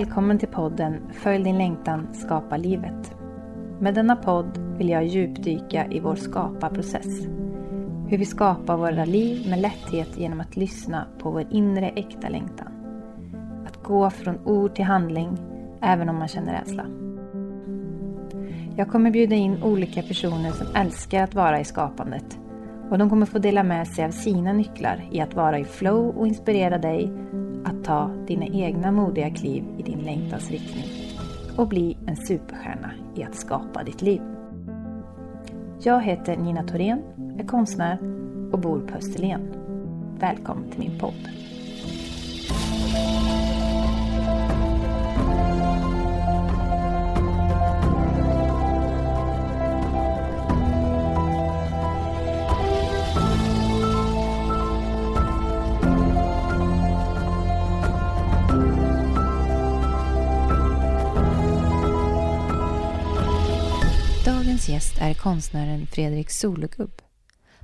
Välkommen till podden Följ din längtan, skapa livet. Med denna podd vill jag djupdyka i vår skaparprocess. Hur vi skapar våra liv med lätthet genom att lyssna på vår inre äkta längtan. Att gå från ord till handling, även om man känner rädsla. Jag kommer bjuda in olika personer som älskar att vara i skapandet. Och de kommer få dela med sig av sina nycklar i att vara i flow och inspirera dig att ta dina egna modiga kliv i din längtans riktning och bli en superstjärna i att skapa ditt liv. Jag heter Nina Thorén, är konstnär och bor på Österlen. Välkommen till min podd. Dagens gäst är konstnären Fredrik Sologubb.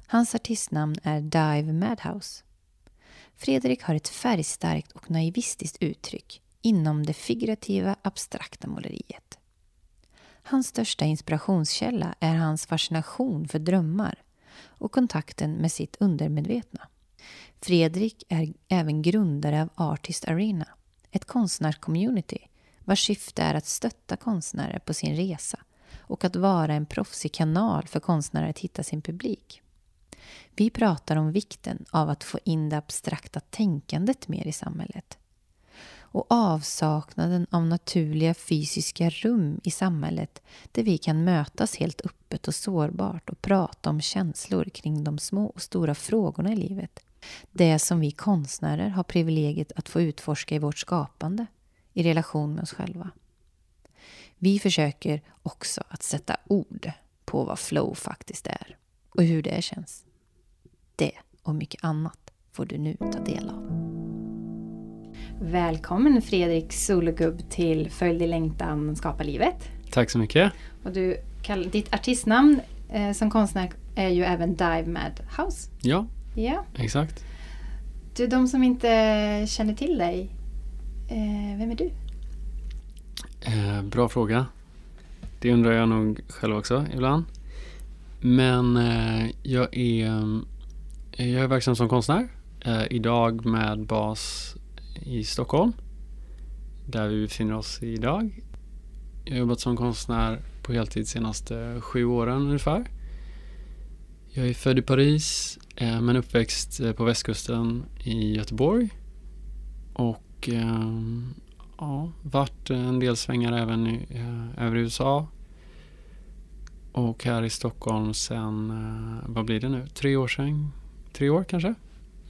Hans artistnamn är Dive Madhouse. Fredrik har ett färgstarkt och naivistiskt uttryck inom det figurativa abstrakta måleriet. Hans största inspirationskälla är hans fascination för drömmar och kontakten med sitt undermedvetna. Fredrik är även grundare av Artist Arena, ett konstnärscommunity vars syfte är att stötta konstnärer på sin resa och att vara en proffsig kanal för konstnärer att hitta sin publik. Vi pratar om vikten av att få in det abstrakta tänkandet mer i samhället. Och avsaknaden av naturliga fysiska rum i samhället där vi kan mötas helt öppet och sårbart och prata om känslor kring de små och stora frågorna i livet. Det som vi konstnärer har privilegiet att få utforska i vårt skapande, i relation med oss själva. Vi försöker också att sätta ord på vad flow faktiskt är och hur det känns. Det och mycket annat får du nu ta del av. Välkommen Fredrik Sologubb till Följ din längtan, skapa livet. Tack så mycket. Och du, ditt artistnamn eh, som konstnär är ju även Dive Madhouse. Ja, Ja. exakt. Du, de som inte känner till dig, eh, vem är du? Eh, bra fråga. Det undrar jag nog själv också ibland. Men eh, jag, är, eh, jag är verksam som konstnär. Eh, idag med bas i Stockholm. Där vi befinner oss idag. Jag har jobbat som konstnär på heltid de senaste sju åren ungefär. Jag är född i Paris eh, men uppväxt eh, på västkusten i Göteborg. Och ehm, ja, varit en del svängar även i, eh, över USA. Och här i Stockholm sen, eh, vad blir det nu, tre år sedan? Tre år kanske,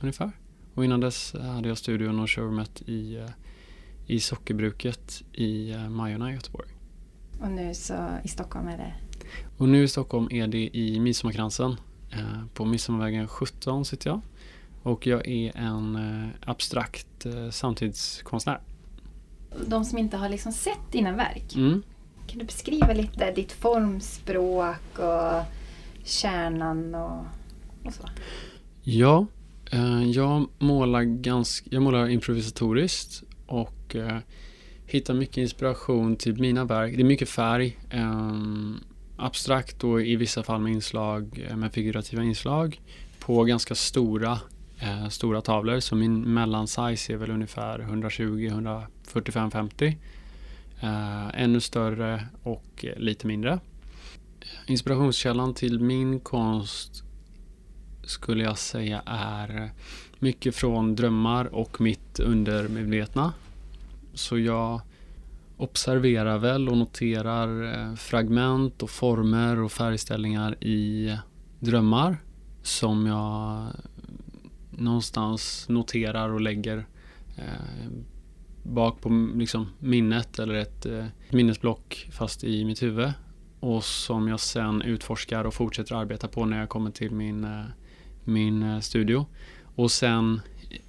ungefär. Och innan dess hade jag studion och showroomet i, eh, i sockerbruket i eh, Majorna i Göteborg. Och nu så i Stockholm är det Och nu i Stockholm är det i Midsommarkransen. På Midsommarvägen 17 sitter jag. Och jag är en abstrakt samtidskonstnär. De som inte har liksom sett dina verk. Mm. Kan du beskriva lite ditt formspråk och kärnan och, och så? Ja, eh, jag målar, ganska, jag målar improvisatoriskt och eh, hittar mycket inspiration till mina verk. Det är mycket färg, eh, abstrakt och i vissa fall med inslag, med figurativa inslag på ganska stora, eh, stora tavlor. Så min mellansize är väl ungefär 120, 145, 50. Eh, ännu större och lite mindre. Inspirationskällan till min konst skulle jag säga är mycket från drömmar och mitt undermedvetna. Så jag observerar väl och noterar eh, fragment och former och färgställningar i drömmar som jag någonstans noterar och lägger eh, bak på liksom, minnet eller ett eh, minnesblock fast i mitt huvud och som jag sen utforskar och fortsätter arbeta på när jag kommer till min, eh, min eh, studio. Och sen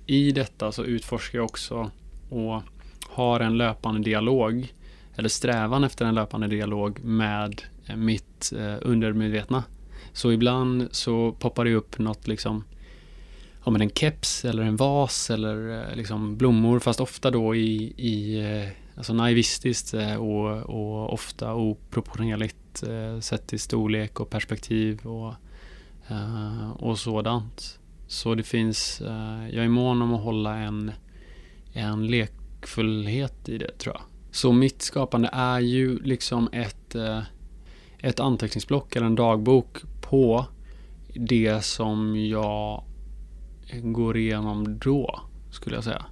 i detta så utforskar jag också och har en löpande dialog eller strävan efter en löpande dialog med eh, mitt eh, undermedvetna. Så ibland så poppar det upp något liksom ja, men en keps eller en vas eller eh, liksom blommor fast ofta då i, i eh, alltså naivistiskt eh, och, och ofta oproportionerligt sett till storlek och perspektiv och, och sådant. Så det finns, jag är mån om att hålla en, en lekfullhet i det tror jag. Så mitt skapande är ju liksom ett, ett anteckningsblock eller en dagbok på det som jag går igenom då, skulle jag säga.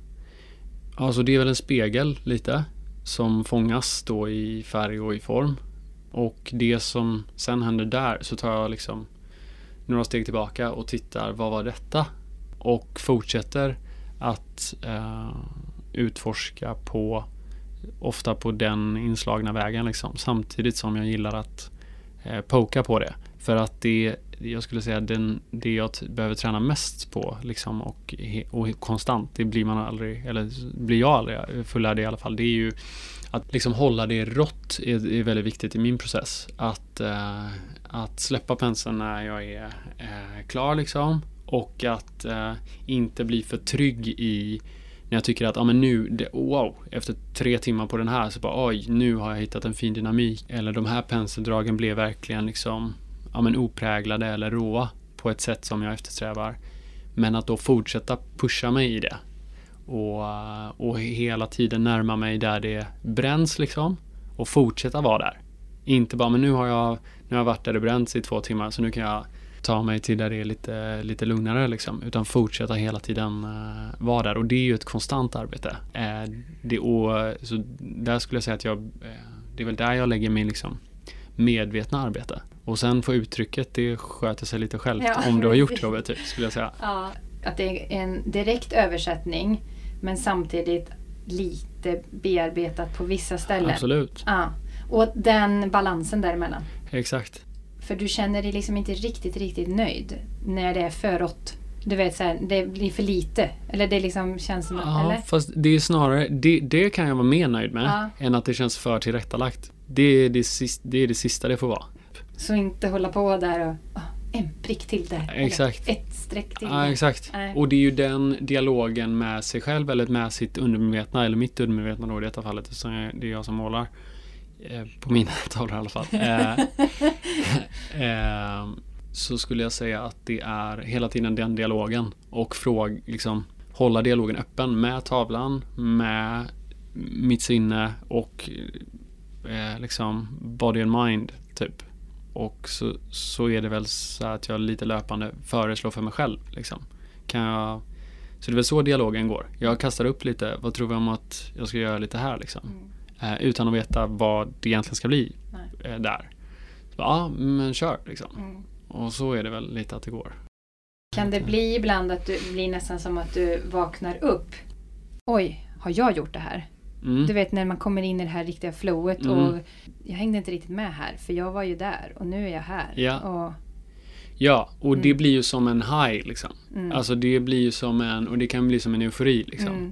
Alltså det är väl en spegel lite som fångas då i färg och i form. Och det som sen händer där så tar jag liksom några steg tillbaka och tittar, vad var detta? Och fortsätter att eh, utforska på ofta på den inslagna vägen liksom. Samtidigt som jag gillar att eh, poka på det. För att det jag skulle säga den, det jag behöver träna mest på liksom och, och konstant, det blir man aldrig, eller blir jag aldrig fullärd i alla fall, det är ju att liksom hålla det rått är, är väldigt viktigt i min process. Att, eh, att släppa penseln när jag är eh, klar liksom och att eh, inte bli för trygg i när jag tycker att, ja men nu, det, wow, efter tre timmar på den här så bara oj, nu har jag hittat en fin dynamik. Eller de här penseldragen blev verkligen liksom ja, men opräglade eller råa på ett sätt som jag eftersträvar. Men att då fortsätta pusha mig i det. Och, och hela tiden närma mig där det bränns liksom. Och fortsätta vara där. Inte bara, men nu har jag, nu har jag varit där det bränns i två timmar så nu kan jag ta mig till där det är lite, lite lugnare liksom. Utan fortsätta hela tiden uh, vara där. Och det är ju ett konstant arbete. Uh, det, och, så där skulle jag säga att jag, uh, det är väl där jag lägger min liksom medvetna arbete. Och sen få uttrycket, det sköter sig lite självt ja. om du har gjort jobbet, typ, skulle jag säga. Ja, att det är en direkt översättning men samtidigt lite bearbetat på vissa ställen. Absolut. Ja. Och den balansen däremellan. Exakt. För du känner dig liksom inte riktigt, riktigt nöjd när det är för rått. Du vet, så här, det blir för lite. Eller det liksom känns som... Ja, eller? fast det är snarare... Det, det kan jag vara mer nöjd med ja. än att det känns för tillrättalagt. Det är det, sista, det är det sista det får vara. Så inte hålla på där och oh, en prick till där. Exakt. ett streck till. Ja, exakt. Nej. Och det är ju den dialogen med sig själv eller med sitt undermedvetna eller mitt undermedvetna då i detta fallet. Så det är jag som målar. Eh, på mina tavlor i alla fall. Eh, eh, så skulle jag säga att det är hela tiden den dialogen och fråg, liksom, hålla dialogen öppen med tavlan, med mitt sinne och eh, liksom body and mind typ. Och så, så är det väl så att jag lite löpande föreslår för mig själv. Liksom. Kan jag, så det är väl så dialogen går. Jag kastar upp lite, vad tror vi om att jag ska göra lite här liksom. Mm. Eh, utan att veta vad det egentligen ska bli eh, där. Så, ja, men kör liksom. Mm. Och så är det väl lite att det går. Kan det bli ibland att det blir nästan som att du vaknar upp? Oj, har jag gjort det här? Mm. Du vet när man kommer in i det här riktiga flowet mm. och jag hängde inte riktigt med här för jag var ju där och nu är jag här. Ja, och, ja, och mm. det blir ju som en high liksom. Mm. Alltså det blir ju som en, och det kan bli som en eufori liksom. Mm.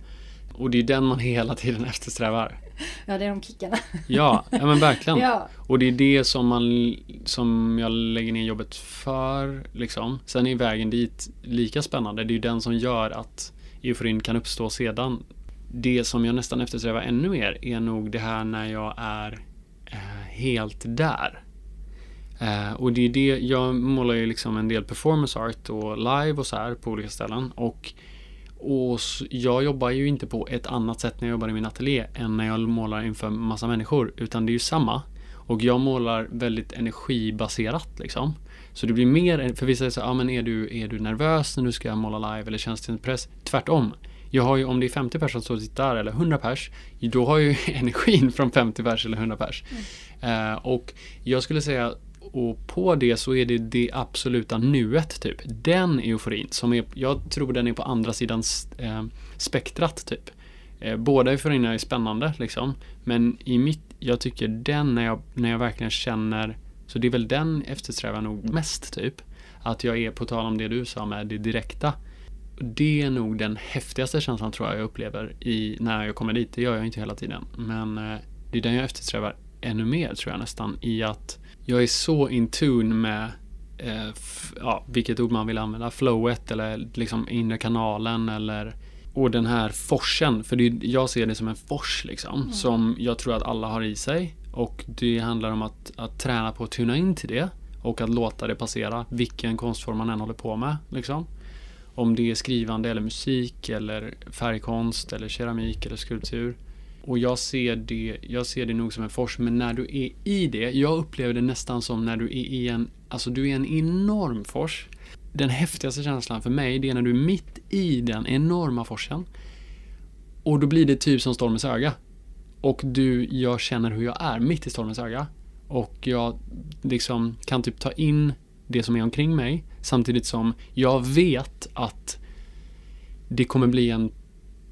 Och det är den man hela tiden eftersträvar. Ja, det är de kickarna. ja, ja men verkligen. ja. Och det är det som man, som jag lägger ner jobbet för liksom. Sen är vägen dit lika spännande. Det är ju den som gör att euforin kan uppstå sedan det som jag nästan eftersträvar ännu mer är nog det här när jag är eh, helt där. Eh, och det är det, jag målar ju liksom en del performance art och live och så här på olika ställen. Och, och jag jobbar ju inte på ett annat sätt när jag jobbar i min ateljé än när jag målar inför massa människor. Utan det är ju samma. Och jag målar väldigt energibaserat liksom. Så det blir mer, för vissa säger så ja men är du, är du nervös när du ska måla live eller känns det inte press? Tvärtom. Jag har ju, om det är 50 personer som tittar eller 100 pers, då har jag ju energin från 50 pers eller 100 pers. Mm. Uh, och jag skulle säga, och på det så är det det absoluta nuet typ. Den euforin som är, jag tror den är på andra sidan eh, spektrat typ. Eh, båda euforierna är spännande liksom. Men i mitt, jag tycker den när jag, när jag verkligen känner, så det är väl den eftersträvar nog mest typ. Att jag är, på tal om det du sa med det direkta, det är nog den häftigaste känslan tror jag jag upplever i, när jag kommer dit. Det gör jag inte hela tiden. Men eh, det är den jag eftersträvar ännu mer tror jag nästan i att jag är så in tune med eh, f- ja, vilket ord man vill använda, flowet eller liksom inre kanalen eller och den här forsen, för det, jag ser det som en fors liksom, som jag tror att alla har i sig. Och det handlar om att, att träna på att tuna in till det och att låta det passera, vilken konstform man än håller på med. Liksom. Om det är skrivande eller musik eller färgkonst eller keramik eller skulptur. Och jag ser det, jag ser det nog som en fors, men när du är i det, jag upplever det nästan som när du är i en, alltså du är en enorm fors. Den häftigaste känslan för mig, det är när du är mitt i den enorma forsen. Och då blir det typ som stormens öga. Och du, jag känner hur jag är mitt i stormens öga. Och jag liksom kan typ ta in det som är omkring mig samtidigt som jag vet att det kommer bli en,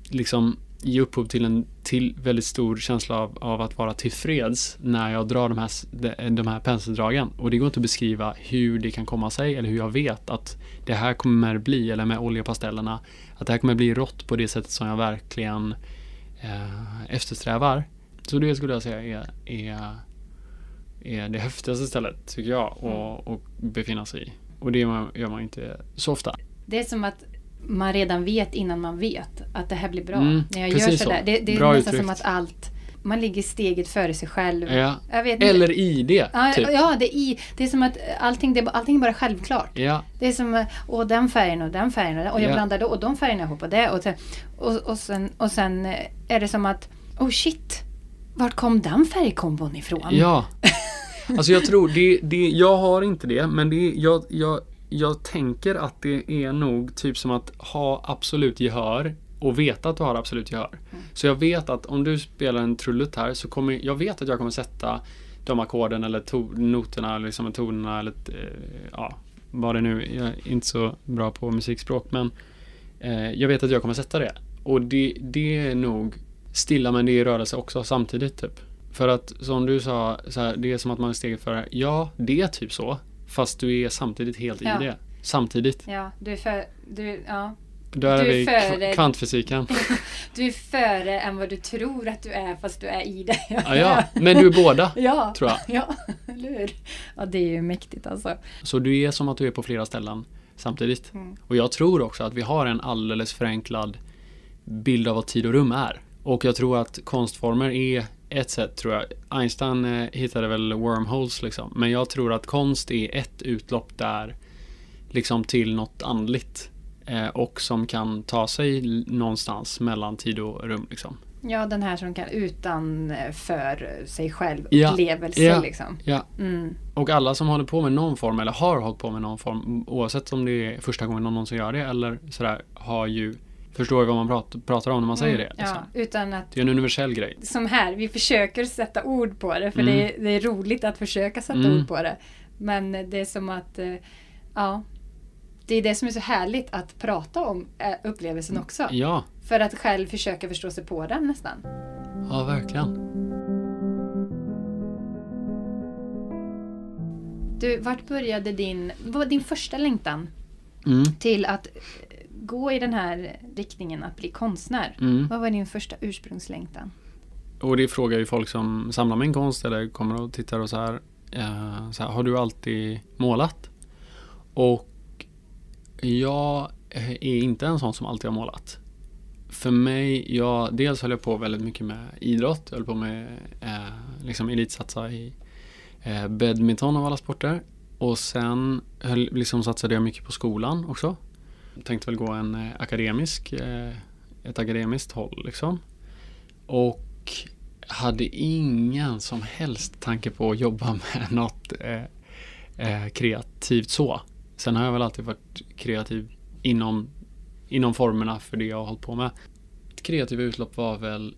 liksom ge upphov till en till väldigt stor känsla av, av att vara tillfreds när jag drar de här, de, de här penseldragen. Och det går inte att beskriva hur det kan komma sig eller hur jag vet att det här kommer bli, eller med oljepastellerna, att det här kommer bli rått på det sättet som jag verkligen eh, eftersträvar. Så det skulle jag säga är, är, är det häftigaste stället, tycker jag, att att befinna sig i. Och det gör man, inte så ofta. Det är som att man redan vet innan man vet att det här blir bra. Mm, När jag gör sådär. så. Det, det är Bra nästan uttryckt. som att allt, man ligger steget före sig själv. Ja. Eller i det, Ja, typ. ja det, är i, det är som att allting, det, allting är bara självklart. Ja, Det är som, och den färgen och den färgen och, och jag Ja. blandar då och de färgerna ihop och det. Och, sen- och, och, sen, och sen eh, är det som att, oh shit, vart kom den färgkombon ifrån? Ja. Alltså jag tror, det, det, jag har inte det, men det, jag, jag, jag tänker att det är nog typ som att ha absolut gehör och veta att du har absolut gehör. Så jag vet att om du spelar en trullut här så kommer jag vet att jag kommer sätta de ackorden eller to, noterna, liksom tonerna eller eh, ja, vad det nu Jag är inte så bra på musikspråk men eh, jag vet att jag kommer sätta det. Och det, det är nog stilla men det är i rörelse också samtidigt typ. För att som du sa, så här, det är som att man är steget före. Ja, det är typ så. Fast du är samtidigt helt Ja. i det. Samtidigt. Ja, du är för, du, ja. Där Du är vi före- kv- kvantfysiken. du är före än vad du tror att du är fast du är i det. Ja, ja. Men du är båda, Ja, tror jag. ja, eller hur? Ja, det är ju mäktigt alltså. Så du är som att du är på flera ställen samtidigt. Mm. Och jag tror också att vi har en alldeles förenklad bild av vad tid och rum är. Och jag tror att konstformer är ett sätt, tror jag. Einstein eh, hittade väl wormholes liksom. Men jag tror att konst är ett utlopp där, liksom till något andligt. Eh, och som kan ta sig någonstans mellan tid och rum liksom. Ja, den här som kan utanför sig själv Ja, upplevelse ja. liksom. Ja, Mm. och alla som håller på med någon form eller har hållit på med någon form, oavsett om det är första gången någon någonsin gör det eller sådär, har ju, förstår vad man pratar, pratar om när man säger det. Liksom. Mm, Ja, utan att Det är en universell grej. som här, vi försöker sätta ord på det för Mm. det, är, det är roligt att försöka sätta Mm. ord på det. Men det är som att, eh, ja, det är det som är så härligt att prata om eh, upplevelsen också. Ja, För att själv försöka förstå sig på den nästan. ja verkligen. Du, vart började din, din första längtan Mm. till att eh, gå i den här riktningen att bli konstnär? Mm. Vad var din första ursprungslängtan? Och det frågar ju folk som samlar min konst eller kommer och tittar och så här, eh, så här. Har du alltid målat? Och jag eh, är inte en sån som alltid har målat. För mig, jag, dels höll jag på väldigt mycket med idrott. Jag höll på med eh, liksom elitsatsa i eh, badminton av alla sporter. Och sen höll, liksom satsade jag mycket på skolan också. Tänkte väl gå en eh, akademisk, eh, ett akademiskt håll liksom. Och hade ingen som helst tanke på att jobba med något eh, eh, kreativt så. Sen har jag väl alltid varit kreativ inom, inom formerna för det jag har hållit på med. Ett kreativt utlopp var väl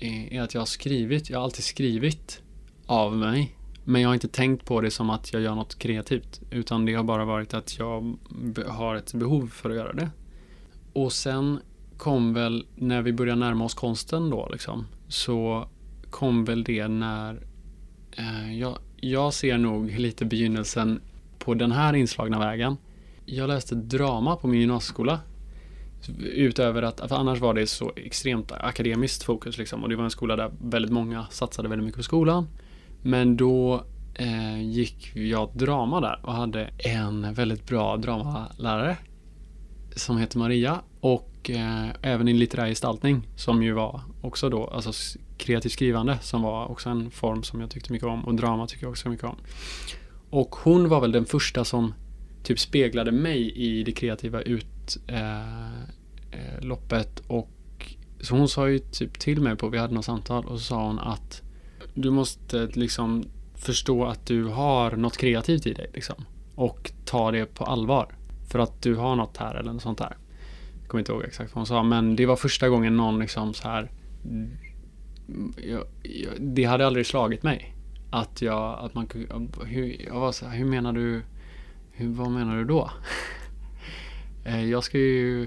är att jag har skrivit, jag har alltid skrivit av mig. Men jag har inte tänkt på det som att jag gör något kreativt. Utan det har bara varit att jag har ett behov för att göra det. Och sen kom väl, när vi började närma oss konsten då liksom, så kom väl det när eh, jag, jag ser nog lite begynnelsen på den här inslagna vägen. Jag läste drama på min gymnasieskola. Utöver att, för annars var det så extremt akademiskt fokus liksom och det var en skola där väldigt många satsade väldigt mycket på skolan. Men då eh, gick jag drama där och hade en väldigt bra dramalärare som heter Maria och eh, även i litterär gestaltning som ju var också då, alltså kreativt skrivande som var också en form som jag tyckte mycket om och drama tycker jag också mycket om. Och hon var väl den första som typ speglade mig i det kreativa utloppet eh, eh och så hon sa ju typ till mig på, vi hade något samtal och så sa hon att du måste liksom förstå att du har något kreativt i dig liksom. Och ta det på allvar. För att du har något här eller något sånt där. Jag kommer inte ihåg exakt vad hon sa men det var första gången någon liksom så här mm, jag, jag, Det hade aldrig slagit mig. Att jag, att man hur, jag var så här, hur menar du hur, Vad menar du då? Eh, jag ska ju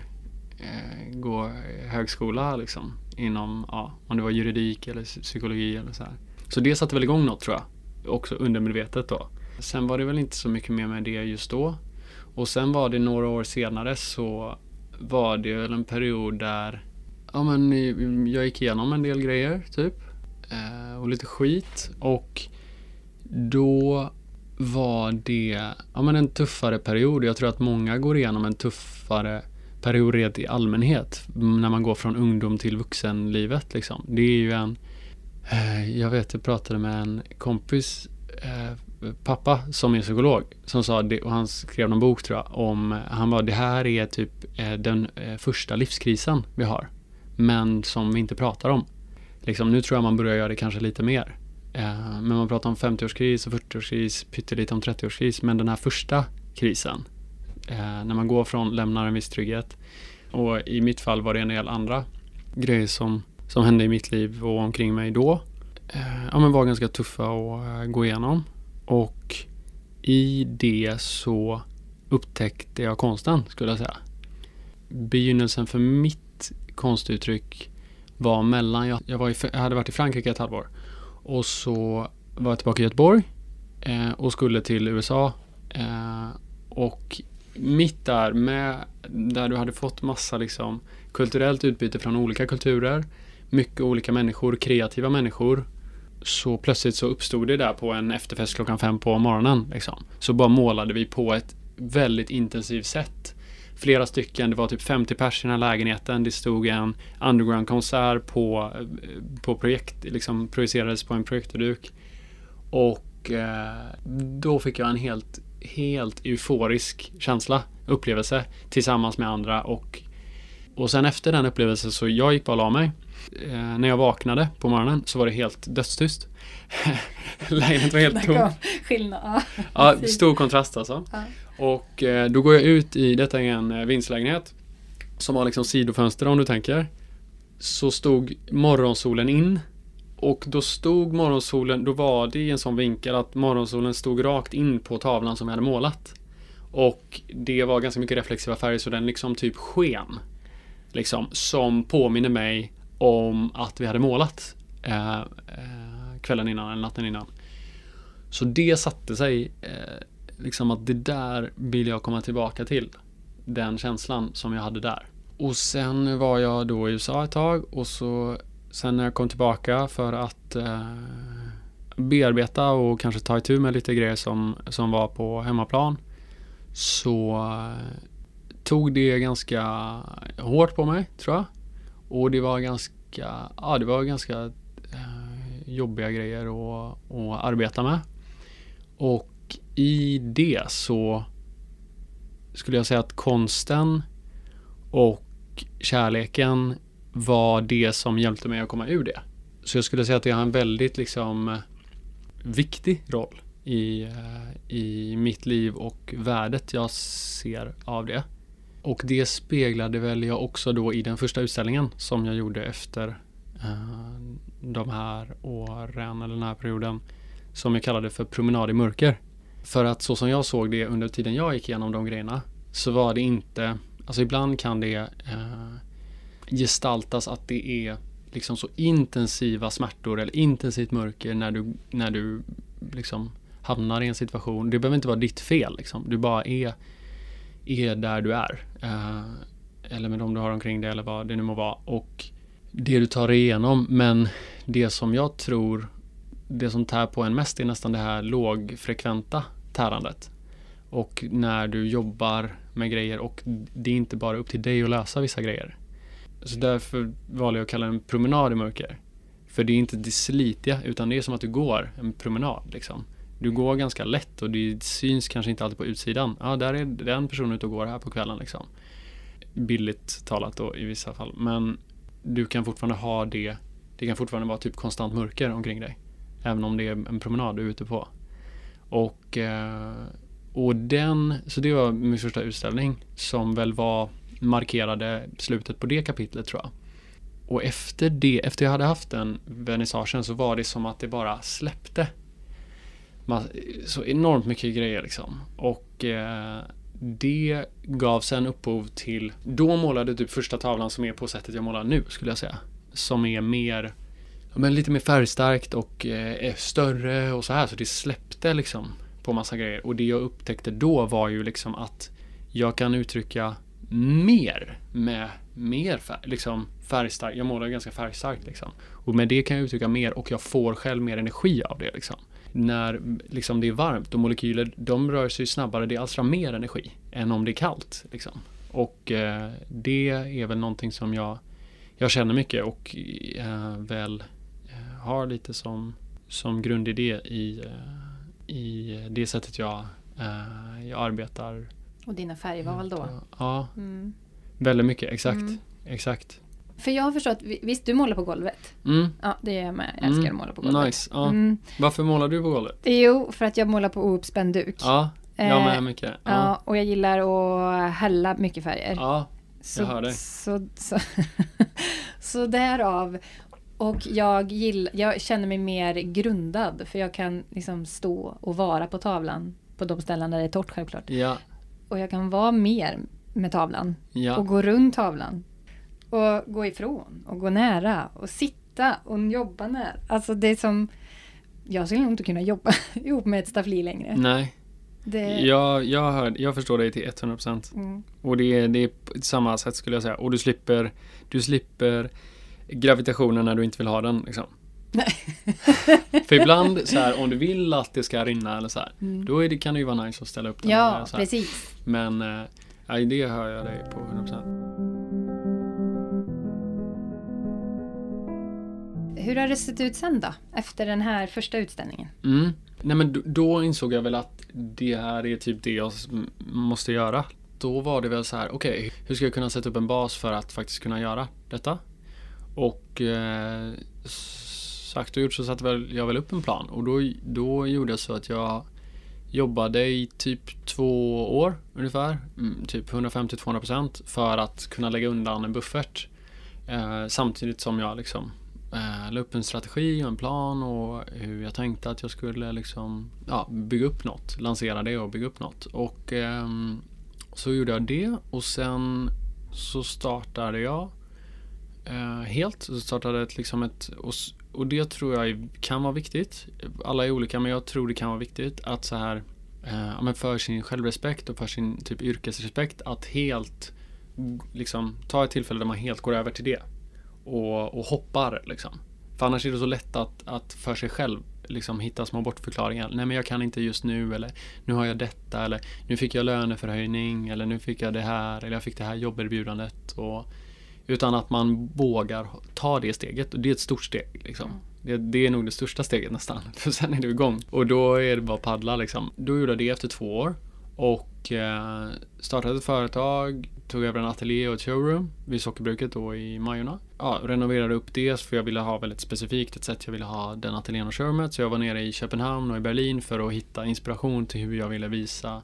eh, gå högskola liksom inom, ja, om det var juridik eller psykologi eller så här. Så det satte väl igång något tror jag. Också undermedvetet då. Sen var det väl inte så mycket mer med det just då. Och sen var det några år senare så var det väl en period där ja, men jag gick igenom en del grejer typ. Eh, och lite skit. Och då var det ja, men en tuffare period. Jag tror att många går igenom en tuffare period rent i allmänhet. När man går från ungdom till vuxenlivet. Liksom. Det är ju en Eh, jag vet, jag pratade med en kompis eh, pappa som är psykolog som sa det och han skrev någon bok tror jag om han var det här är typ eh, den eh, första livskrisen vi har men som vi inte pratar om. Liksom, nu tror jag man börjar göra det kanske lite mer. Eh, men man pratar om 50-årskris och 40-årskris, pyttelite om 30-årskris men den här första krisen eh, när man går från, lämnar en viss trygghet och i mitt fall var det en del andra grejer som som hände i mitt liv och omkring mig då eh, ja, men var ganska tuffa att eh, gå igenom. Och i det så upptäckte jag konsten, skulle jag säga. Begynnelsen för mitt konstuttryck var mellan, jag, jag, var i, jag hade varit i Frankrike ett halvår och så var jag tillbaka i Göteborg eh, och skulle till USA. Eh, och mitt där med, där du hade fått massa liksom kulturellt utbyte från olika kulturer mycket olika människor, kreativa människor. Så plötsligt så uppstod det där på en efterfest klockan fem på morgonen. Liksom. Så bara målade vi på ett väldigt intensivt sätt. Flera stycken, det var typ 50 pers i den här lägenheten. Det stod en underground-konsert på, på projekt, liksom projicerades på en projektorduk. Och eh, då fick jag en helt, helt euforisk känsla, upplevelse tillsammans med andra och och sen efter den upplevelsen så jag gick bara och la mig eh, när jag vaknade på morgonen så var det helt dödstyst. Lägenheten var helt tom. Skillnad. Ja, stor kontrast alltså. Ja. Och eh, då går jag ut i, detta är en eh, vindslägenhet som har liksom sidofönster om du tänker. Så stod morgonsolen in och då stod morgonsolen, då var det i en sån vinkel att morgonsolen stod rakt in på tavlan som jag hade målat. Och det var ganska mycket reflexiva färger så den liksom typ sken. Liksom, som påminner mig om att vi hade målat eh, eh, kvällen innan eller natten innan. Så det satte sig, eh, liksom att det där vill jag komma tillbaka till. Den känslan som jag hade där. Och sen var jag då i USA ett tag och så sen när jag kom tillbaka för att eh, bearbeta och kanske ta itu med lite grejer som, som var på hemmaplan så eh, tog det ganska hårt på mig tror jag. Och det var ganska, ja det var ganska eh, jobbiga grejer att, att arbeta med. Och i det så skulle jag säga att konsten och kärleken var det som hjälpte mig att komma ur det. Så jag skulle säga att det har en väldigt liksom viktig roll i, eh, i mitt liv och värdet jag ser av det. Och det speglade väl jag också då i den första utställningen som jag gjorde efter eh, de här åren eller den här perioden som jag kallade för promenad i mörker. För att så som jag såg det under tiden jag gick igenom de grejerna så var det inte, alltså ibland kan det eh, gestaltas att det är liksom så intensiva smärtor eller intensivt mörker när du, när du liksom hamnar i en situation. Det behöver inte vara ditt fel liksom. Du bara är är där du är. Eh, eller med dem du har omkring dig eller vad det nu må vara. Och det du tar igenom. Men det som jag tror det som tär på en mest är nästan det här lågfrekventa tärandet. Och när du jobbar med grejer och det är inte bara upp till dig att lösa vissa grejer. Så därför valde jag att kalla det en promenad i mörker. För det är inte det slitiga utan det är som att du går en promenad liksom. Du går ganska lätt och det syns kanske inte alltid på utsidan. Ja, där är den personen ute och går här på kvällen liksom. Billigt talat då i vissa fall. Men du kan fortfarande ha det. Det kan fortfarande vara typ konstant mörker omkring dig. Även om det är en promenad du är ute på. Och, eh, och den, så det var min första utställning som väl var markerade slutet på det kapitlet tror jag. Och efter det, efter jag hade haft den vernissagen så var det som att det bara släppte. Man, så enormt mycket grejer liksom. Och eh, det gav sen upphov till, då målade typ första tavlan som är på sättet jag målar nu skulle jag säga. Som är mer, men lite mer färgstarkt och eh, större och så här. Så det släppte liksom på massa grejer. Och det jag upptäckte då var ju liksom att jag kan uttrycka mer med mer färg, liksom färgstarkt. Jag målar ganska färgstarkt liksom. Och med det kan jag uttrycka mer och jag får själv mer energi av det liksom. När liksom det är varmt och molekyler de rör sig snabbare, det alstrar mer energi än om det är kallt. Liksom. Och eh, det är väl någonting som jag, jag känner mycket och eh, väl har lite som, som grundidé i, eh, i det sättet jag, eh, jag arbetar. Och dina färgval då? Ja, mm. väldigt mycket, exakt. Mm. Exakt. För jag har förstått, visst du målar på golvet? Mm. Ja, det gör jag med. Jag älskar att måla på golvet. Nice. Ja. Mm. Varför målar du på golvet? Jo, för att jag målar på ouppspänd duk. Ja, jag med mycket. Ja. ja. och jag gillar att hälla mycket färger. Ja, jag hör det. Så, så, så därav. Och jag, gill, jag känner mig mer grundad för jag kan liksom stå och vara på tavlan på de ställen där det är torrt självklart. Ja. Och jag kan vara mer med tavlan ja. och gå runt tavlan och gå ifrån och gå nära och sitta och jobba nära. Alltså det är som... Jag skulle nog inte kunna jobba ihop med ett staffli längre. Nej. Det... Jag, jag, hör, jag förstår dig till 100 procent. Mm. Och det det är på samma sätt skulle jag säga. Och du slipper, du slipper gravitationen när du inte vill ha den. Liksom. För ibland så här, om du vill att det ska rinna eller så här, mm. då det, kan det ju vara nice att ställa upp den. Ja, precis. Men äh, det hör jag dig på 100 procent. Hur har det sett ut sen då? Efter den här första utställningen? Mm. Nej men då, då insåg jag väl att det här är typ det jag måste göra. Då var det väl så här, okej, okay, hur ska jag kunna sätta upp en bas för att faktiskt kunna göra detta? Och eh, sagt och gjort så satte väl, jag väl upp en plan och då, då gjorde jag så att jag jobbade i typ två år ungefär, mm, typ 150-200% för att kunna lägga undan en buffert. Eh, samtidigt som jag liksom eh, la upp en strategi och en plan och hur jag tänkte att jag skulle liksom, ja, bygga upp något, lansera det och bygga upp något. Och eh, så gjorde jag det och sen så startade jag eh, helt. Så startade ett, liksom ett, och, och det tror jag kan vara viktigt. Alla är olika men jag tror det kan vara viktigt att så här eh, för sin självrespekt och för sin typ yrkesrespekt att helt liksom ta ett tillfälle där man helt går över till det och, och hoppar liksom. För annars är det så lätt att, att för sig själv liksom hitta små bortförklaringar. Nej men jag kan inte just nu eller nu har jag detta eller nu fick jag löneförhöjning eller nu fick jag det här eller jag fick det här jobberbjudandet. Och, utan att man vågar ta det steget och det är ett stort steg. Liksom. Mm. Det, det, är nog det största steget nästan. För sen är du igång. Och då är det bara att paddla liksom. Då gjorde jag det efter två år. Och eh, startade ett företag, tog över en ateljé och ett showroom vid sockerbruket då i Majorna. Ja, renoverade upp det för jag ville ha väldigt specifikt ett sätt jag ville ha den ateljén och showroomet. Så jag var nere i Köpenhamn och i Berlin för att hitta inspiration till hur jag ville visa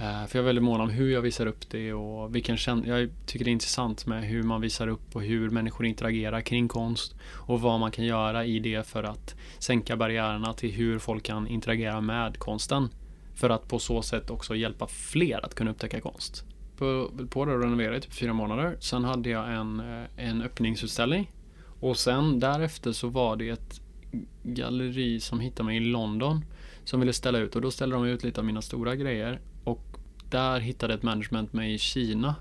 Eh, för jag är väldigt mån om hur jag visar upp det och vilken känsla. Jag tycker det är intressant med hur man visar upp och hur människor interagerar kring konst och vad man kan göra i det för att sänka barriärerna till hur folk kan interagera med konsten. För att på så sätt också hjälpa fler att kunna upptäcka konst. På, på det renoverade i typ fyra månader. Sen hade jag en, eh, en öppningsutställning. Och sen därefter så var det ett galleri som hittade mig i London. Som ville ställa ut och då ställde de ut lite av mina stora grejer. Och där hittade ett management mig i Kina.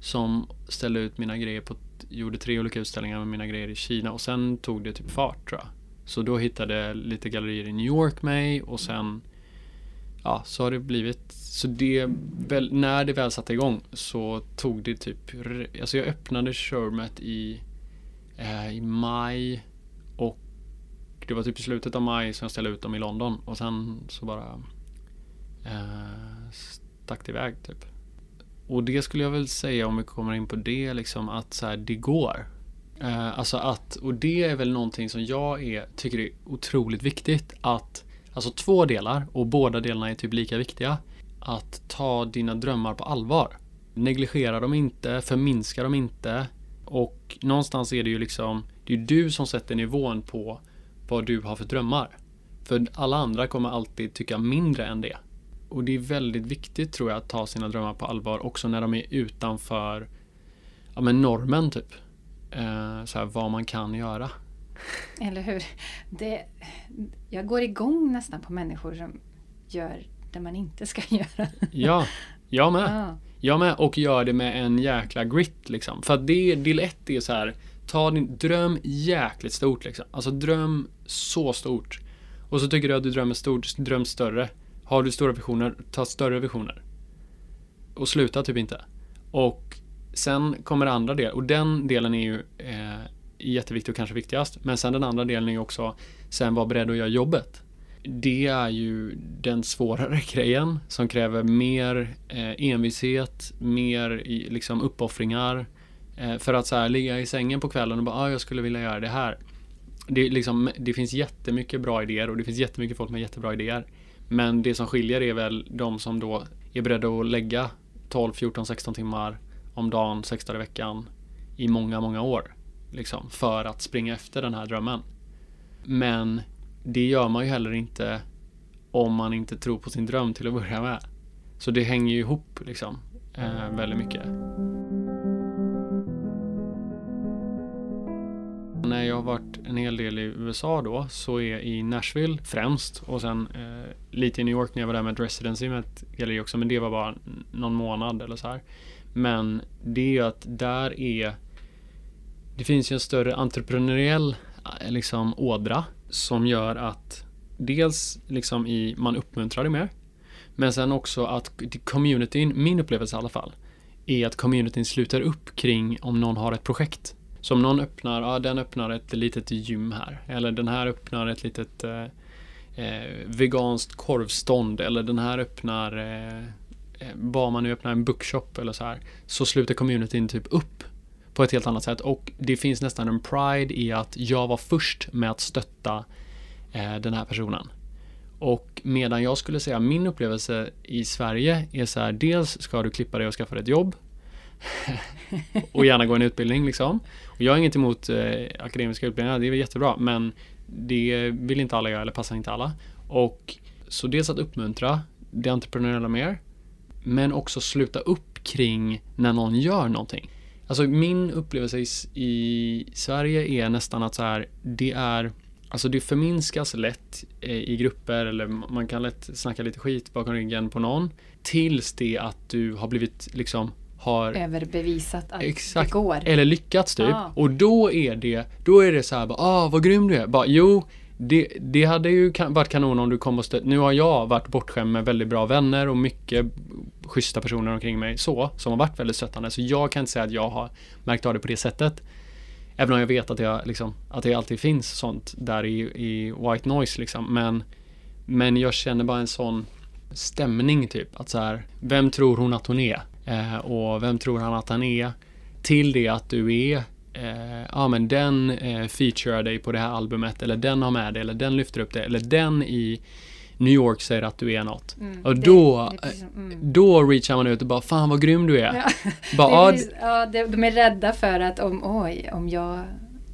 Som ställde ut mina grejer på, gjorde tre olika utställningar med mina grejer i Kina och sen tog det typ fart tror jag. Så då hittade lite gallerier i New York mig och sen ja, så har det blivit så det, väl, när det väl satte igång så tog det typ, alltså jag öppnade showroomet i, eh, i maj och det var typ i slutet av maj som jag ställde ut dem i London och sen så bara eh, stack iväg typ. Och det skulle jag väl säga om vi kommer in på det liksom att så här, det går. Eh, alltså att, och det är väl någonting som jag är, tycker är otroligt viktigt att Alltså två delar och båda delarna är typ lika viktiga. Att ta dina drömmar på allvar. Negligera dem inte, förminska dem inte. Och någonstans är det ju liksom, det är du som sätter nivån på vad du har för drömmar. För alla andra kommer alltid tycka mindre än det. Och det är väldigt viktigt tror jag att ta sina drömmar på allvar också när de är utanför ja, men normen typ. Eh, så här, vad man kan göra. Eller hur? Det, jag går igång nästan på människor som gör det man inte ska göra. Ja, jag med. Ja. Jag med och gör det med en jäkla grit liksom. För att det, del ett är så här, ta din dröm jäkligt stort liksom. Alltså dröm så stort. Och så tycker du att du drömmer stort, dröm större. Har du stora visioner, ta större visioner. Och sluta typ inte. Och sen kommer andra del och den delen är ju eh, jätteviktig och kanske viktigast. Men sen den andra delen är också sen var beredd att göra jobbet. Det är ju den svårare grejen som kräver mer eh, envishet, mer liksom uppoffringar. Eh, för att så här, ligga i sängen på kvällen och bara ah, jag skulle vilja göra det här. Det, liksom, det finns jättemycket bra idéer och det finns jättemycket folk med jättebra idéer. Men det som skiljer är väl de som då är beredda att lägga 12, 14, 16 timmar om dagen, sex dagar i veckan i många, många år. Liksom, för att springa efter den här drömmen. Men det gör man ju heller inte om man inte tror på sin dröm till att börja med. Så det hänger ju ihop liksom eh, väldigt mycket. När jag har varit en hel del i USA då så är i Nashville främst och sen eh, lite i New York när jag var där med ett residency med ett galleri också men det var bara någon månad eller så här. Men det är ju att där är det finns ju en större entreprenöriell eh, liksom, ådra som gör att dels liksom i, man uppmuntrar det mer. Men sen också att communityn, min upplevelse i alla fall, är att communityn sluter upp kring om någon har ett projekt. Så om någon öppnar, ja den öppnar ett litet gym här. Eller den här öppnar ett litet eh, eh veganskt korvstånd. Eller den här öppnar, eh, eh, bara man nu öppnar en bookshop eller så här. Så sluter communityn typ upp på ett helt annat sätt och det finns nästan en pride i att jag var först med att stötta eh, den här personen. Och medan jag skulle säga min upplevelse i Sverige är så här, dels ska du klippa dig och skaffa dig ett jobb. och gärna gå en utbildning liksom. Och jag har inget emot eh, akademiska utbildningar, det är jättebra, men det vill inte alla göra eller passar inte alla. Och så dels att uppmuntra det entreprenöriella mer, men också sluta upp kring när någon gör någonting. Alltså min upplevelse i, Sverige är nästan att så här, det är Alltså det förminskas lätt eh, i grupper eller man kan lätt snacka lite skit bakom ryggen på någon. Tills det att du har blivit liksom har överbevisat att exakt, det går. Eller lyckats typ. Ah. Och då är det, då är det så här, bara, ah vad grym du är. Bara, jo, det, det hade ju varit kanon om du kom och stött. Nu har jag varit bortskämd med väldigt bra vänner och mycket schyssta personer omkring mig så, som har varit väldigt stöttande. Så jag kan inte säga att jag har märkt av det på det sättet. Även om jag vet att, jag, liksom, att det alltid finns sånt där i, i white noise liksom. Men, men jag känner bara en sån stämning typ. Att så här, vem tror hon att hon är? Eh, och vem tror han att han är? Till det att du är eh, ja men den eh, featurear dig på det här albumet eller den har med dig eller den lyfter upp det eller den i New York säger att du är något. Mm, och då, det, det mm. då reachar man ut och bara Fan vad grym du är. Ja. Bara, är ja, de är rädda för att om, oj, om jag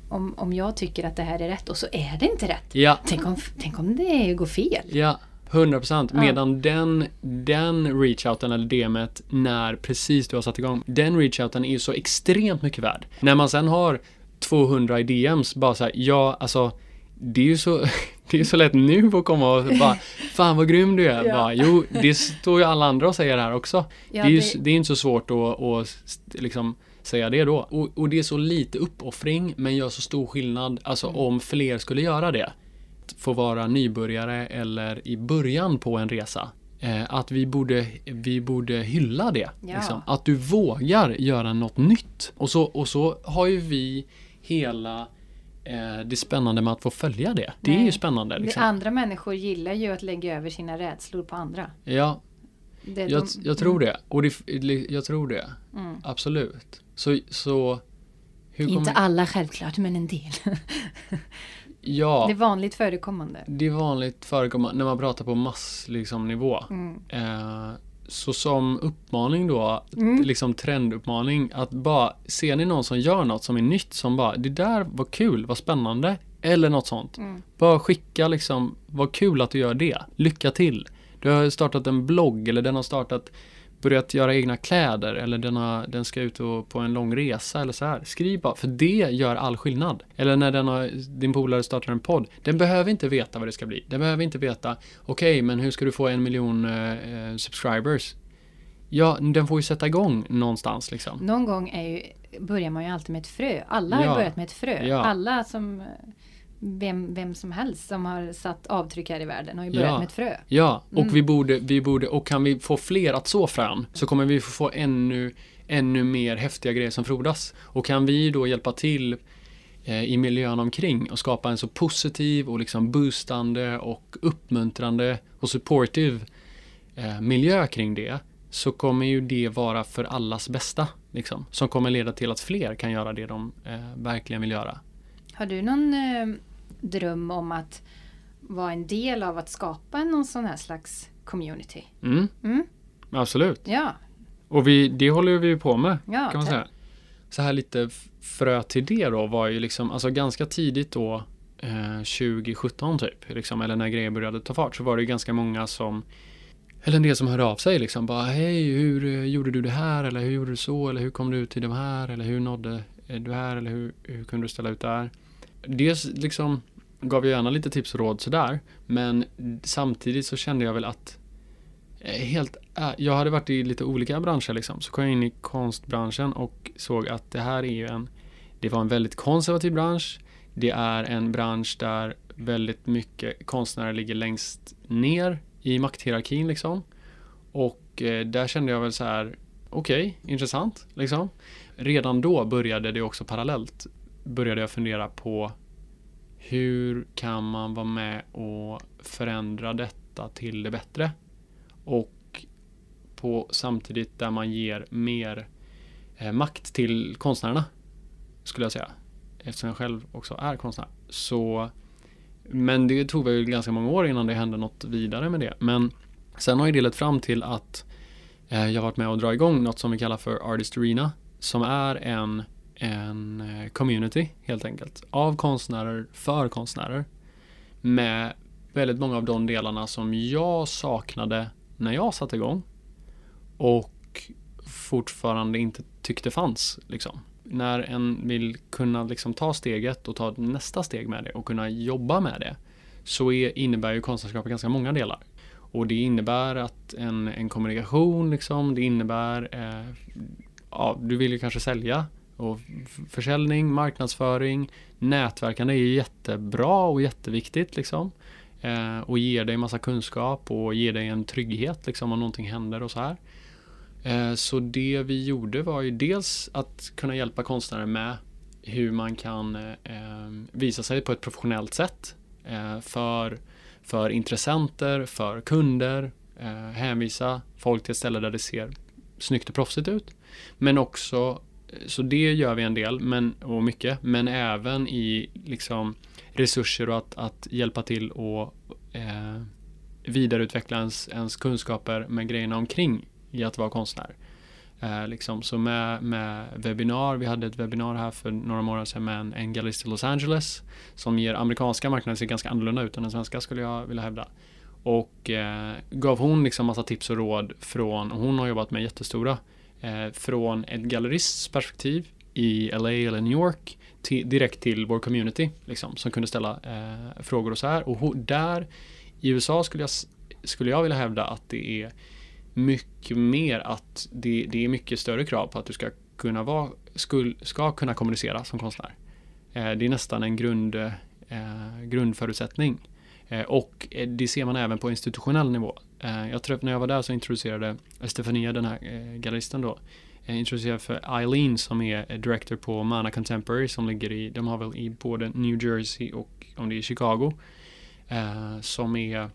om, om jag tycker att det här är rätt och så är det inte rätt. Ja. Tänk, om, tänk om det går fel. Ja. 100% procent. medan den, den reachouten eller DMet när precis du har satt igång, den reachouten är ju så extremt mycket värd. När man sen har 200 i DMs, bara så här, ja alltså det är ju så, det är så lätt nu att komma och bara Fan vad grym du är! Ja. Bara, jo, det står ju alla andra och säger här också. Ja, det, är ju, det... det är inte så svårt att, att liksom säga det då. Och, och, det är så lite uppoffring men gör så stor skillnad, alltså mm. om fler skulle göra det. Får vara nybörjare eller i början på en resa. Eh, att vi borde, vi borde hylla det. Ja. Liksom. Att du vågar göra något nytt. Och så, och så har ju vi hela eh, det spännande med att få följa det. Det är ju spännande. Liksom. Andra människor gillar ju att lägga över sina rädslor på andra. Ja, Det, jag, de- jag tror det. Och det, jag tror det. Mm. Absolut. Så, så hur Inte kommer... alla självklart, men en del. Ja, Det är vanligt förekommande. det är vanligt förekommande när man pratar på mass liksom, nivå. Mm. Eh, så som uppmaning då, Mm. liksom trenduppmaning, att bara ser ni någon som gör något som är nytt som bara, det där var kul, vad spännande, eller något sånt. Mm. Bara skicka liksom, vad kul att du gör det, lycka till. Du har startat en blogg eller den har startat, börjat göra egna kläder eller den, har, den ska ut och, på en lång resa eller så här. Skriv bara, för det gör all skillnad. Eller när har, din polare startar en podd, den behöver inte veta vad det ska bli. Den behöver inte veta, okej, men hur ska du få en miljon eh, eh, subscribers? Ja, den får ju sätta igång någonstans liksom. Någon gång är ju, börjar man ju alltid med ett frö. Alla har ju Ja. börjat med ett frö. Ja. Alla som eh, vem, vem som helst som har satt avtryck här i världen har ju börjat Ja. med ett frö. Ja, och Mm. vi borde, vi borde, och kan vi få fler att så frön så kommer vi få ännu, ännu mer häftiga grejer som frodas. Och kan vi då hjälpa till eh, i miljön omkring och skapa en så positiv och liksom boostande och uppmuntrande och supportive eh, miljö kring det så kommer ju det vara för allas bästa. Liksom, som kommer leda till att fler kan göra det de eh, verkligen vill göra. Har du någon eh, dröm om att vara en del av att skapa någon sån här slags community? Mm, Mm? absolut. Ja, Och vi, det håller vi ju på med. ja. kan man säga. Så här lite frö till det då var ju liksom, alltså ganska tidigt då, eh, 2017 typ, liksom, eller när grejer började ta fart, så var det ju ganska många som, eller en del som hörde av sig liksom, bara hej, hur eh, gjorde du det här, eller hur gjorde du så, eller hur kom du till det här, eller hur nådde eh, du här, eller hur, hur kunde du ställa ut det här? Dels liksom gav jag gärna lite tips och råd sådär, men samtidigt så kände jag väl att eh, Helt, jag hade varit i lite olika branscher liksom. Så kom jag in i konstbranschen och såg att det här är ju en Det var en väldigt konservativ bransch. Det är en bransch där väldigt mycket konstnärer ligger längst ner i makthierarkin liksom. Och eh, där kände jag väl så här Okej, intressant liksom. Redan då började det också parallellt Började jag fundera på hur kan man vara med och förändra detta till det bättre? och på samtidigt där man ger mer eh, makt till konstnärerna skulle jag säga. Eftersom jag själv också är konstnär. Så men det tog väl ganska många år innan det hände något vidare med det. Men sen har ju det lett fram till att eh, jag har varit med och dra igång något som vi kallar för Artist Arena som är en, en eh, community helt enkelt av konstnärer för konstnärer med väldigt många av de delarna som jag saknade när jag satte igång och fortfarande inte tyckte fanns. Liksom. När en vill kunna liksom ta steget och ta nästa steg med det och kunna jobba med det så är, innebär ju konstnärskapet ganska många delar. Och det innebär att en, en kommunikation, liksom, det innebär eh, ja, du vill ju kanske sälja och försäljning, marknadsföring, nätverkande är jättebra och jätteviktigt liksom eh, och ger dig massa kunskap och ger dig en trygghet liksom om någonting händer och så här. Eh, så det vi gjorde var ju dels att kunna hjälpa konstnärer med hur man kan eh, eh, visa sig på ett professionellt sätt eh, för, för intressenter, för kunder, eh, hänvisa folk till ett ställe där det ser snyggt och proffsigt ut. Men också, så det gör vi en del men, och mycket, men även i liksom resurser och att, att hjälpa till och eh, vidareutveckla ens, ens kunskaper med grejerna omkring i att vara konstnär. Eh, liksom, så med, med webbinar, vi hade ett webbinar här för några månader sedan med en, en gallerist i Los Angeles som ger amerikanska marknaden ser ganska annorlunda ut än den svenska skulle jag vilja hävda. Och eh, gav hon liksom massa tips och råd från, och hon har jobbat med jättestora, eh, Eh, från ett gallerists perspektiv i LA eller New York till, direkt till vår community liksom, som kunde ställa eh, frågor och så här. Och ho- där i USA skulle jag, skulle jag vilja hävda att det är mycket mer att det, det är mycket större krav på att du ska kunna vara, skul, ska kunna kommunicera som konstnär. Eh, det är nästan en grund, eh, grundförutsättning. Eh, och eh, det ser man även på institutionell nivå. Eh, jag tror att när jag var där så introducerade Estefania, den här eh, galleristen då, eh, introducerade för Eileen som är eh, director på Mana Contemporary som ligger i, de har väl i både New Jersey och om det är Chicago. Eh, som är,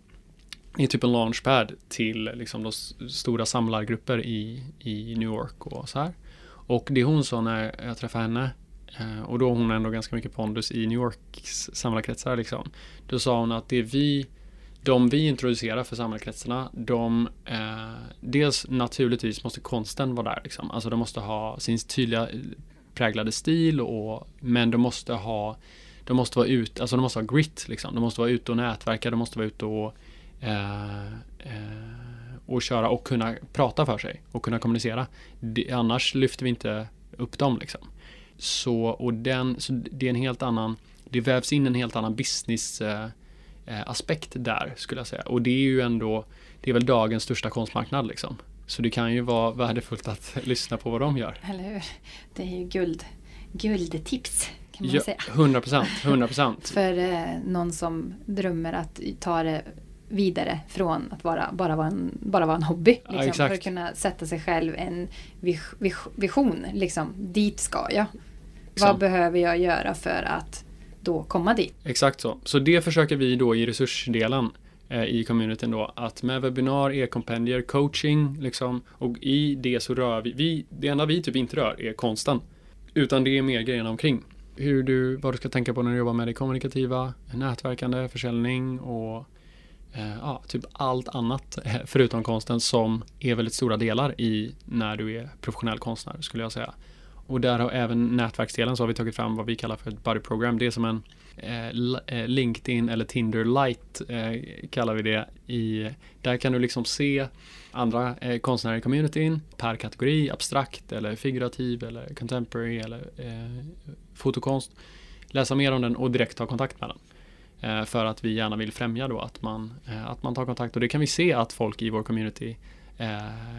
är typ en launchpad till liksom de stora samlargrupper i, i New York och så här. Och det hon sa när jag träffade henne eh, och då har hon ändå ganska mycket pondus i New Yorks samlarkretsar liksom. Då sa hon att det vi de vi introducerar för samhällskretsarna, de eh, dels naturligtvis måste konsten vara där liksom. Alltså de måste ha sin tydliga eh, präglade stil och men de måste ha de måste vara ute, alltså de måste ha grit liksom. De måste vara ute och nätverka, de måste vara ute och eh, eh, och köra och kunna prata för sig och kunna kommunicera. Det, annars lyfter vi inte upp dem liksom. Så, och den, så det är en helt annan, det vävs in en helt annan business eh, aspekt där skulle jag säga. Och det är ju ändå, det är väl dagens största konstmarknad liksom. Så det kan ju vara värdefullt att lyssna på vad de gör. Eller hur? Det är ju guld, guldtips kan man ja, säga. 100 procent, 100 procent. För eh, någon som drömmer att ta det vidare från att vara, bara, vara en, bara vara en hobby. Liksom, Ja, för att kunna sätta sig själv en vis, vis, vision. Liksom, dit ska jag. Vad Exakt. behöver jag göra för att då komma dit? Exakt så. Så det försöker vi då i resursdelen eh, i communityn då att med webbinar, e-kompendier, coaching liksom och i det så rör vi, vi, det enda vi typ inte rör är konsten. Utan det är mer grejerna omkring. Hur du, vad du ska tänka på när du jobbar med det kommunikativa, nätverkande, försäljning och eh, ja, typ allt annat eh, förutom konsten som är väldigt stora delar i när du är professionell konstnär skulle jag säga. Och där har även nätverksdelen så har vi tagit fram vad vi kallar för ett buddy program. Det är som en eh, eh LinkedIn eller Tinder light eh, kallar vi det. I, där kan du liksom se andra eh, konstnärer i communityn per kategori, abstrakt eller figurativ eller contemporary eller eh, fotokonst. Läsa mer om den och direkt ta kontakt med den. Eh, för att vi gärna vill främja då att man, eh, att man tar kontakt och det kan vi se att folk i vår community eh,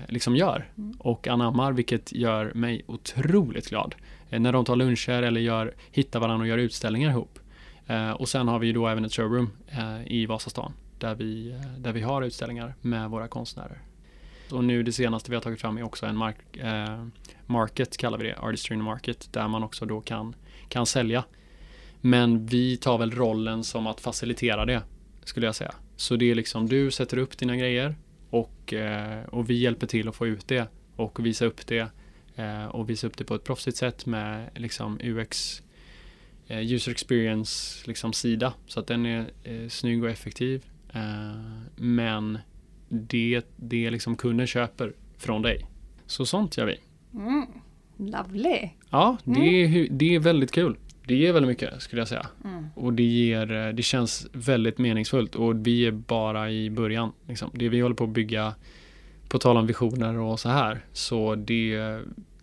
liksom gör och anammar vilket gör mig otroligt glad. Eh, när de tar luncher eller gör, hittar varandra och gör utställningar ihop. Eh, och sen har vi ju då även ett showroom eh, i Vasastan där vi, eh, där vi har utställningar med våra konstnärer. Och nu det senaste vi har tagit fram är också en mark, eh, market kallar vi det, Artistry in Market, där man också då kan, kan sälja. Men vi tar väl rollen som att facilitera det, skulle jag säga. Så det är liksom du sätter upp dina grejer och, eh, och vi hjälper till att få ut det och visa upp det eh, och visa upp det på ett proffsigt sätt med liksom UX eh, user experience liksom sida så att den är eh, snygg och effektiv. Men det, det liksom kunden köper från dig. Så sånt gör vi. Mm. Lovely! Ja, det, är, hu- det är väldigt kul. Det ger väldigt mycket skulle jag säga. Mm. Och det, ger, eh, det känns väldigt meningsfullt och vi är bara i början. Liksom. Det vi håller på att bygga, på tal om visioner och så här, så det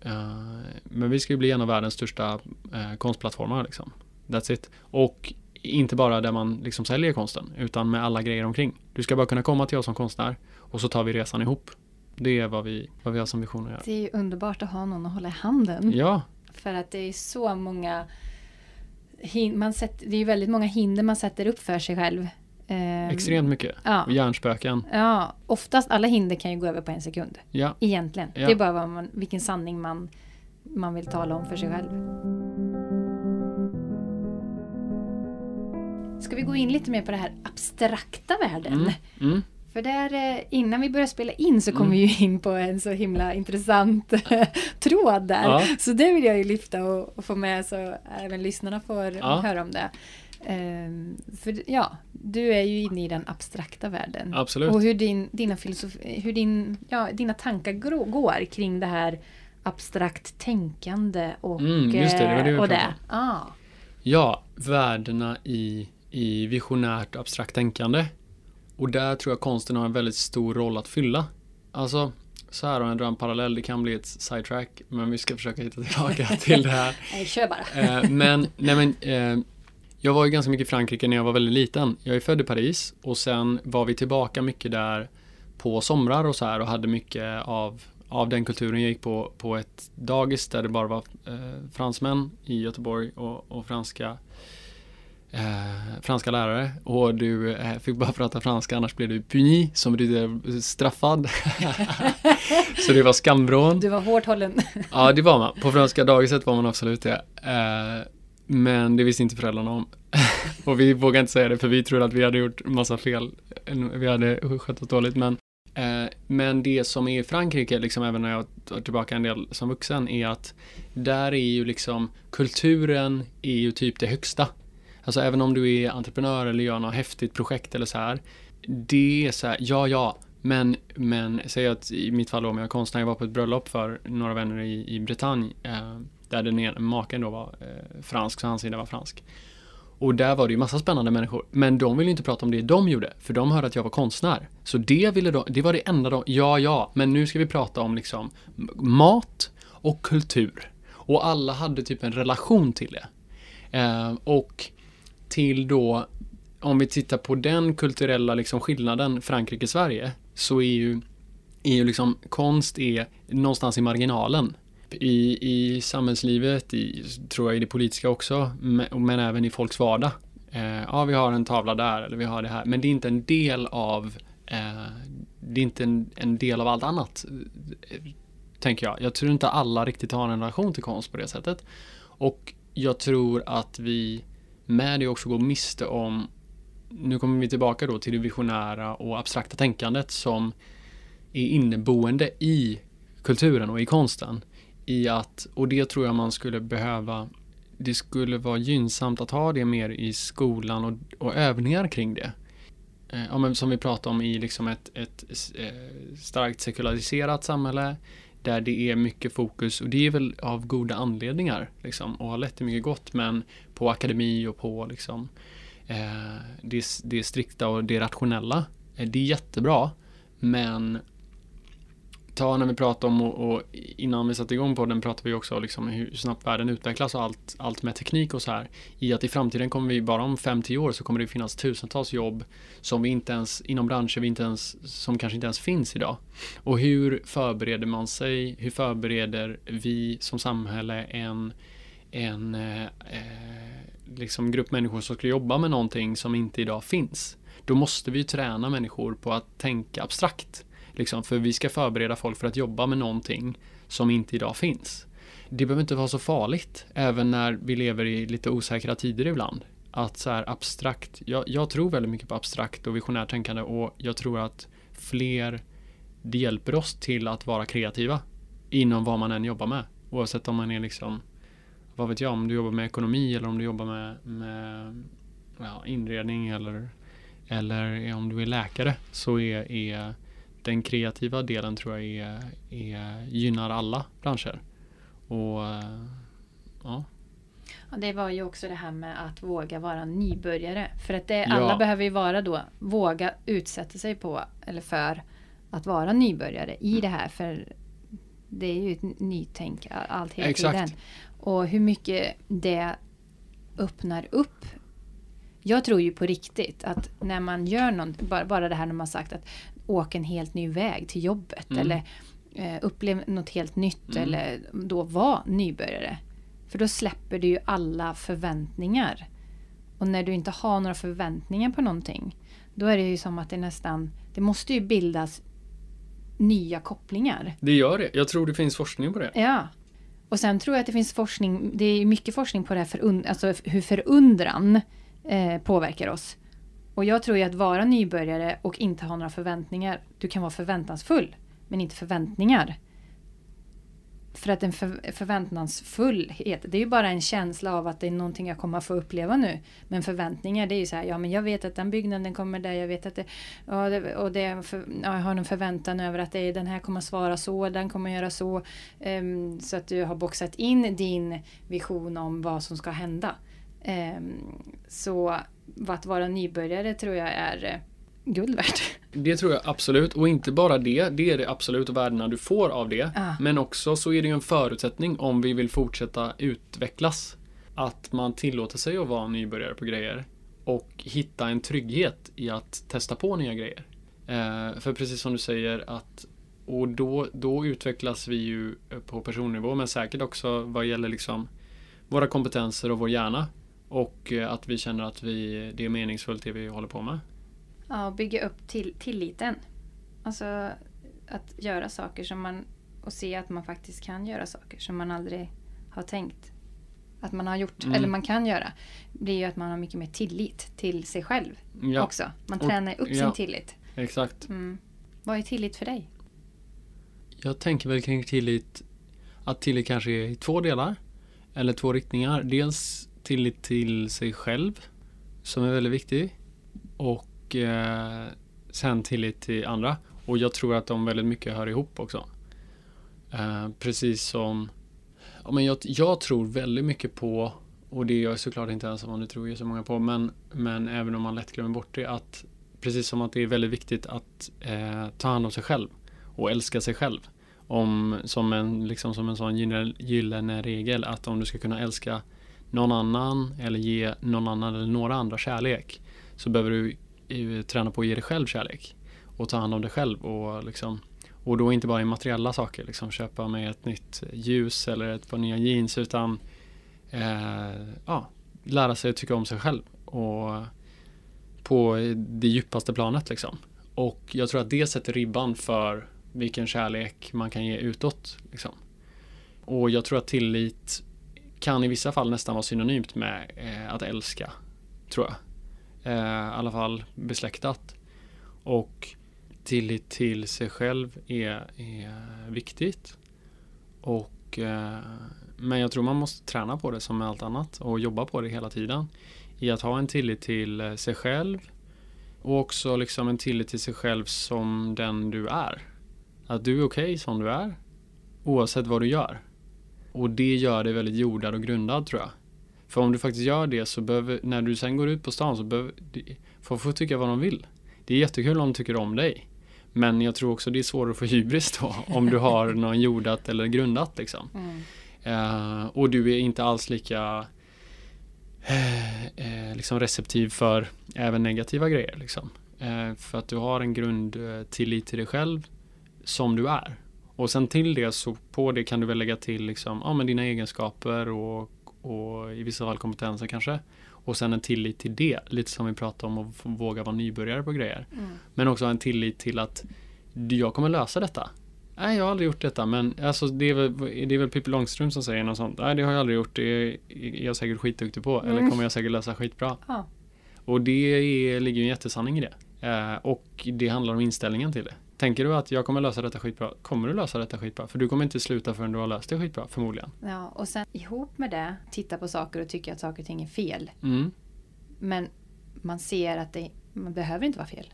eh, men vi ska ju bli en av världens största eh, konstplattformar. Liksom. That's it. Och inte bara där man liksom säljer konsten, utan med alla grejer omkring. Du ska bara kunna komma till oss som konstnär och så tar vi resan ihop. Det är vad vi, vad vi har som vision att göra. Det är ju underbart att ha någon att hålla i handen. Ja, För att det är så många man sätter, Det är ju väldigt många hinder man sätter upp för sig själv. Ehm, extremt mycket. Ja. Och hjärnspöken. Ja, oftast alla hinder kan ju gå över på en sekund. Ja, Egentligen. Ja. Det är bara vad man, vilken sanning man, man vill tala om för sig själv. Ska vi gå in lite mer på det här abstrakta världen? mm, mm. För där, eh, innan vi börjar spela in så kom Mm. vi ju in på en så himla intressant tråd där. Ja. Så det vill jag ju lyfta och, och få med så även lyssnarna får Ja. höra om det. Ehm, för ja, du är ju inne i den abstrakta världen. absolut. Och hur, din, dina, filosofi, hur din, ja, dina tankar går kring det här abstrakt tänkande och, Mm, just det, det var det eh, och det. Ah. Ja, värdena i, i visionärt abstrakt tänkande. Och där tror jag konsten har en väldigt stor roll att fylla. Alltså, så här om jag drar en parallell, det kan bli ett sidetrack, men vi ska försöka hitta tillbaka till det här. Nej, kör bara. Eh, men, nej men, eh, jag var ju ganska mycket i Frankrike när jag var väldigt liten. Jag är född i Paris och sen var vi tillbaka mycket där på somrar och så här och hade mycket av, av den kulturen. Jag gick på, på ett dagis där det bara var eh, fransmän i Göteborg och, och franska eh, franska lärare och du eh, fick bara prata franska annars blev du puni som betyder straffad. så det var skambrån. Du var hårt hållen. ja det var man. På franska dagiset var man absolut det. Eh, men det visste inte föräldrarna om. och vi vågade inte säga det för vi trodde att vi hade gjort massa fel. Vi hade skött oss dåligt men eh, men det som är i Frankrike, liksom även när jag tar tillbaka en del som vuxen, är att där är ju liksom kulturen är ju typ det högsta. Alltså även om du är entreprenör eller gör något häftigt projekt eller så här. Det är så här, ja ja, men, men säg att i mitt fall då om jag är konstnär, jag var på ett bröllop för några vänner i, i Bretagne. Eh, där den ena maken då var eh, fransk, så hans sida var fransk. Och där var det ju massa spännande människor. Men de ville inte prata om det de gjorde, för de hörde att jag var konstnär. Så det ville de, det var det enda de, ja ja, men nu ska vi prata om liksom mat och kultur. Och alla hade typ en relation till det. Eh, och till då, om vi tittar på den kulturella liksom skillnaden Frankrike-Sverige, så är ju, är ju liksom konst är någonstans i marginalen i, i samhällslivet, i, tror jag i det politiska också, men, men även i folks vardag. Eh, ja, vi har en tavla där eller vi har det här, men det är inte en del av eh, det är inte en, en, del av allt annat, eh, tänker jag. Jag tror inte alla riktigt har en relation till konst på det sättet. Och jag tror att vi med det också går miste om, nu kommer vi tillbaka då till det visionära och abstrakta tänkandet som är inneboende i kulturen och i konsten i att, och det tror jag man skulle behöva, det skulle vara gynnsamt att ha det mer i skolan och, och övningar kring det. Eh, ja, men som vi pratade om i liksom ett, ett eh, starkt sekulariserat samhälle där det är mycket fokus och det är väl av goda anledningar liksom, och har lett till mycket gott men på akademi och på liksom, eh, det, det strikta och det rationella. Eh, det är jättebra men ta när vi pratar om och, och, innan vi satte igång på den pratade vi också om liksom hur snabbt världen utvecklas och allt, allt med teknik och så här. I att i framtiden kommer vi bara om 5-10 år så kommer det finnas tusentals jobb som vi inte ens inom branscher vi inte ens som kanske inte ens finns idag. Och hur förbereder man sig? Hur förbereder vi som samhälle en en eh, eh, liksom grupp människor som ska jobba med någonting som inte idag finns. Då måste vi träna människor på att tänka abstrakt. Liksom, för vi ska förbereda folk för att jobba med någonting som inte idag finns. Det behöver inte vara så farligt, även när vi lever i lite osäkra tider ibland. Att så här abstrakt, jag, jag tror väldigt mycket på abstrakt och visionärt tänkande och jag tror att fler, det hjälper oss till att vara kreativa inom vad man än jobbar med. Oavsett om man är liksom, vad vet jag, om du jobbar med ekonomi eller om du jobbar med, med ja, inredning eller, eller om du är läkare så är, är den kreativa delen tror jag är, är, gynnar alla branscher. Och ja. Ja, det var ju också det här med att våga vara nybörjare. För att det, alla ja. behöver ju vara då, våga utsätta sig på, eller för, att vara nybörjare i det här. För det är ju ett nytänk allt hela Exakt. tiden. Och hur mycket det öppnar upp jag tror ju på riktigt att när man gör något, bara, bara det här när man sagt att åka en helt ny väg till jobbet mm. eller eh, upplev något helt nytt mm. eller då vara nybörjare. För då släpper du ju alla förväntningar. Och när du inte har några förväntningar på någonting då är det ju som att det nästan, det måste ju bildas nya kopplingar. Det gör det. Jag tror det finns forskning på det. Ja. Och sen tror jag att det finns forskning, det är mycket forskning på det här för, alltså hur förundran eh, påverkar oss. Och jag tror ju att vara nybörjare och inte ha några förväntningar. Du kan vara förväntansfull, men inte förväntningar. För att en för, förväntansfullhet, det är ju bara en känsla av att det är någonting jag kommer att få uppleva nu. Men förväntningar, det är ju så här, ja men jag vet att den byggnaden kommer där, jag vet att det, ja, det, och det för, ja, jag har en förväntan över att det, den här kommer att svara så, den kommer att göra så. Um, så att du har boxat in din vision om vad som ska hända. Um, så att vara nybörjare tror jag är guld värt. Det tror jag absolut och inte bara det, det är det absolut värdena du får av det. Ah. Men också så är det ju en förutsättning om vi vill fortsätta utvecklas. Att man tillåter sig att vara nybörjare på grejer och hitta en trygghet i att testa på nya grejer. Eh, för precis som du säger att och då, då utvecklas vi ju på personnivå men säkert också vad gäller liksom våra kompetenser och vår hjärna Och eh, att vi känner att vi, det är meningsfullt det vi håller på med. Ja, och bygga upp till, tilliten. Alltså att göra saker som man och se att man faktiskt kan göra saker som man aldrig har tänkt att man har gjort, Mm. eller man kan göra, blir ju att man har mycket mer tillit till sig själv Ja, också. Man tränar upp sin ja. tillit. exakt. Mm. Vad är tillit för dig? Jag tänker väl kring tillit att tillit kanske är i två delar. Eller två riktningar. Dels tillit till sig själv som är väldigt viktig. Och eh, sen tillit till andra. Och jag tror att de väldigt mycket hör ihop också. Eh, precis som ja, men jag, jag tror väldigt mycket på och det är jag såklart inte ensam om, det tror ju så många på. Men, men även om man lätt glömmer bort det att precis som att det är väldigt viktigt att eh, ta hand om sig själv och älska sig själv. Om, som, en, liksom som en sån gyllene, regel att om du ska kunna älska någon annan eller ge någon annan eller några andra kärlek så behöver du träna på att ge dig själv kärlek och ta hand om dig själv och liksom och då inte bara i materiella saker, liksom köpa mig ett nytt ljus eller ett par nya jeans utan eh, ja, lära sig att tycka om sig själv och på det djupaste planet liksom. Och jag tror att det sätter ribban för vilken kärlek man kan ge utåt. Liksom. Och jag tror att tillit kan i vissa fall nästan vara synonymt med eh, att älska. Tror jag. Eh, I alla fall besläktat. Och tillit till sig själv är, är viktigt. Och, eh, men jag tror man måste träna på det som med allt annat och jobba på det hela tiden. I att ha en tillit till eh, sig själv och också liksom en tillit till sig själv som den du är. Att du är okej som du är oavsett vad du gör. Och det gör dig väldigt jordad och grundad tror jag. För om du faktiskt gör det så behöver, när du sen går ut på stan så behöver, folk får tycka vad de vill. Det är jättekul om de tycker om dig. Men jag tror också det är svårare att få hybris då om du har någon jordat eller grundat liksom. Mm. Eh, och du är inte alls lika eh, liksom receptiv för även negativa grejer. Liksom. Eh, för att du har en grundtillit till dig själv som du är. Och sen till det så på det kan du väl lägga till liksom, ja, men dina egenskaper och, och i vissa fall kompetenser kanske. Och sen en tillit till det, lite som vi pratade om att våga vara nybörjare på grejer. Mm. Men också en tillit till att jag kommer lösa detta. Nej, jag har aldrig gjort detta, men alltså, det, är väl, det är väl Pippi Långstrump som säger något sånt. Nej, det har jag aldrig gjort. Det är jag säkert skitduktig på. Eller Mm. kommer jag säkert lösa skitbra. Ja. Och det är, ligger ju en jättesanning i det. Eh, och det handlar om inställningen till det. Tänker du att jag kommer lösa detta skitbra, kommer du lösa detta skitbra. För du kommer inte sluta förrän du har löst det skitbra, förmodligen. ja, och sen ihop med det titta på saker och tycka att saker och ting är fel. Mm. Men man ser att det man behöver inte vara fel.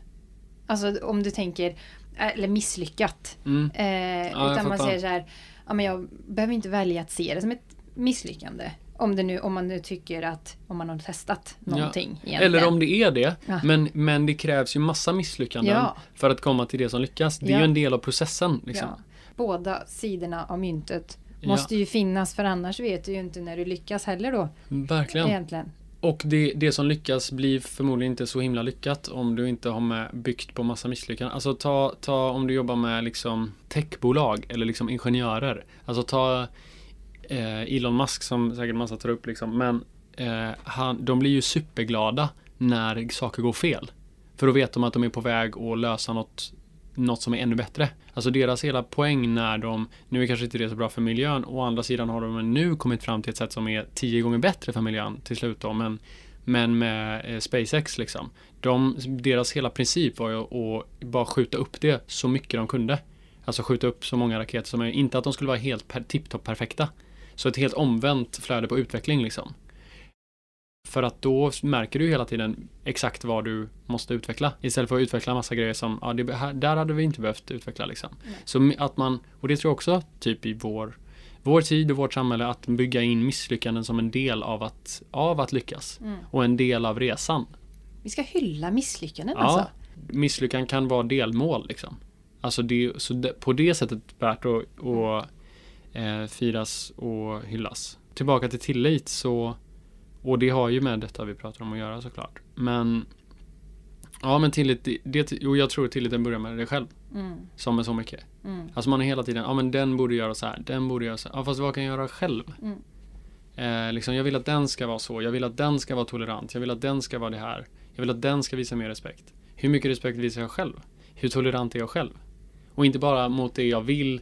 Alltså om du tänker, eller misslyckat. Mm. Eh, jag utan man säger så här, ja, men jag behöver inte välja att se det som ett misslyckande. Om, det nu, om man nu tycker att, om man har testat någonting. egentligen. Eller om det är det, Ja. men, men det krävs ju massa misslyckanden Ja. för att komma till det som lyckas. Det är Ja. ju en del av processen. Liksom. Ja. Båda sidorna av myntet Ja. måste ju finnas för annars vet du ju inte när du lyckas heller då. Verkligen. Egentligen. Och det, det som lyckas blir förmodligen inte så himla lyckat om du inte har med byggt på massa misslyckanden. Alltså ta, ta om du jobbar med liksom techbolag eller liksom ingenjörer. Alltså ta eh, Elon Musk som säkert massa tar upp liksom. Men eh, han, de blir ju superglada när saker går fel. För då vet de att de är på väg att lösa något, något som är ännu bättre. Alltså deras hela poäng när de, nu är kanske inte det så bra för miljön, å andra sidan har de nu kommit fram till ett sätt som är tio gånger bättre för miljön till slut då, men, men med eh, SpaceX liksom. De, deras hela princip var ju att bara skjuta upp det så mycket de kunde. Alltså skjuta upp så många raketer som möjligt. Inte att de skulle vara helt per, tipptopp perfekta. Så ett helt omvänt flöde på utveckling liksom. För att då märker du hela tiden exakt vad du måste utveckla. Istället för att utveckla massa grejer som, ja, det, här, där hade vi inte behövt utveckla liksom. Så att man, och det tror jag också typ i vår, vår tid och vårt samhälle, att bygga in misslyckanden som en del av att, av att lyckas. Mm. Och en del av resan. Vi ska hylla misslyckanden Ja, alltså. misslyckan kan vara delmål liksom. Alltså det, så det, på det sättet värt att, att eh, firas och hyllas. Tillbaka till tillit så, och det har ju med detta vi pratar om att göra såklart. Men Ja men tillit, det, jo, jag tror tilliten börjar med dig själv. Mm. Som med så mycket. Mm. Alltså man är hela tiden, ja men den borde göra så här, den borde göra så här. Ja fast vad kan jag göra själv? Mm. Eh, liksom, jag vill att den ska vara så, jag vill att den ska vara tolerant, jag vill att den ska vara det här. Jag vill att den ska visa mer respekt. Hur mycket respekt visar jag själv? Hur tolerant är jag själv? Och inte bara mot det jag vill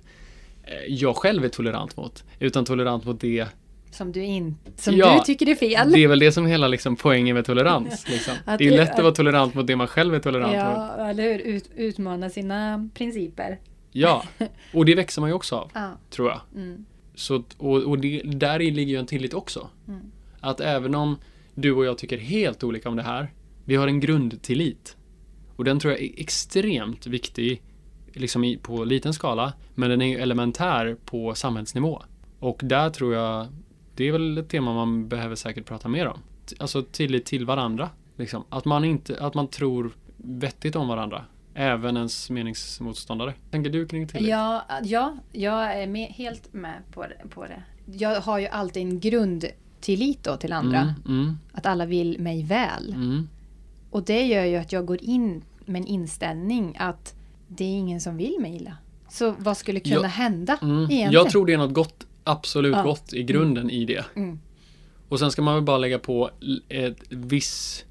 jag själv är tolerant mot, utan tolerant mot det som du, in, som Ja, du tycker är fel. Det är väl det som är hela liksom, poängen med tolerans. Liksom. Det är lätt att vara tolerant mot det man själv är tolerant mot. Ja, eller hur? Ut, utmana sina principer. Ja, och det växer man ju också av, Ja. tror jag. Mm. Så, och och det, där ligger ju en tillit också. Mm. Att även om du och jag tycker helt olika om det här, vi har en grundtillit. Och den tror jag är extremt viktig liksom i, på liten skala, men den är ju elementär på samhällsnivå. Och där tror jag, det är väl ett tema man behöver säkert prata mer om. Alltså tillit till varandra. Liksom. Att, man inte, att man tror vettigt om varandra. Även ens meningsmotståndare. Tänker du kring tillit? Ja, ja, jag är med, helt med på det, på det. Jag har ju alltid en grundtillit då till andra. Mm, mm, Att alla vill mig väl. mm. Och det gör ju att jag går in med en inställning att det är ingen som vill mig illa. Så vad skulle kunna Ja, hända Mm. egentligen? Jag tror det är något gott, absolut Ja. gott i grunden i det. Mm. Och sen ska man väl bara lägga på ett viss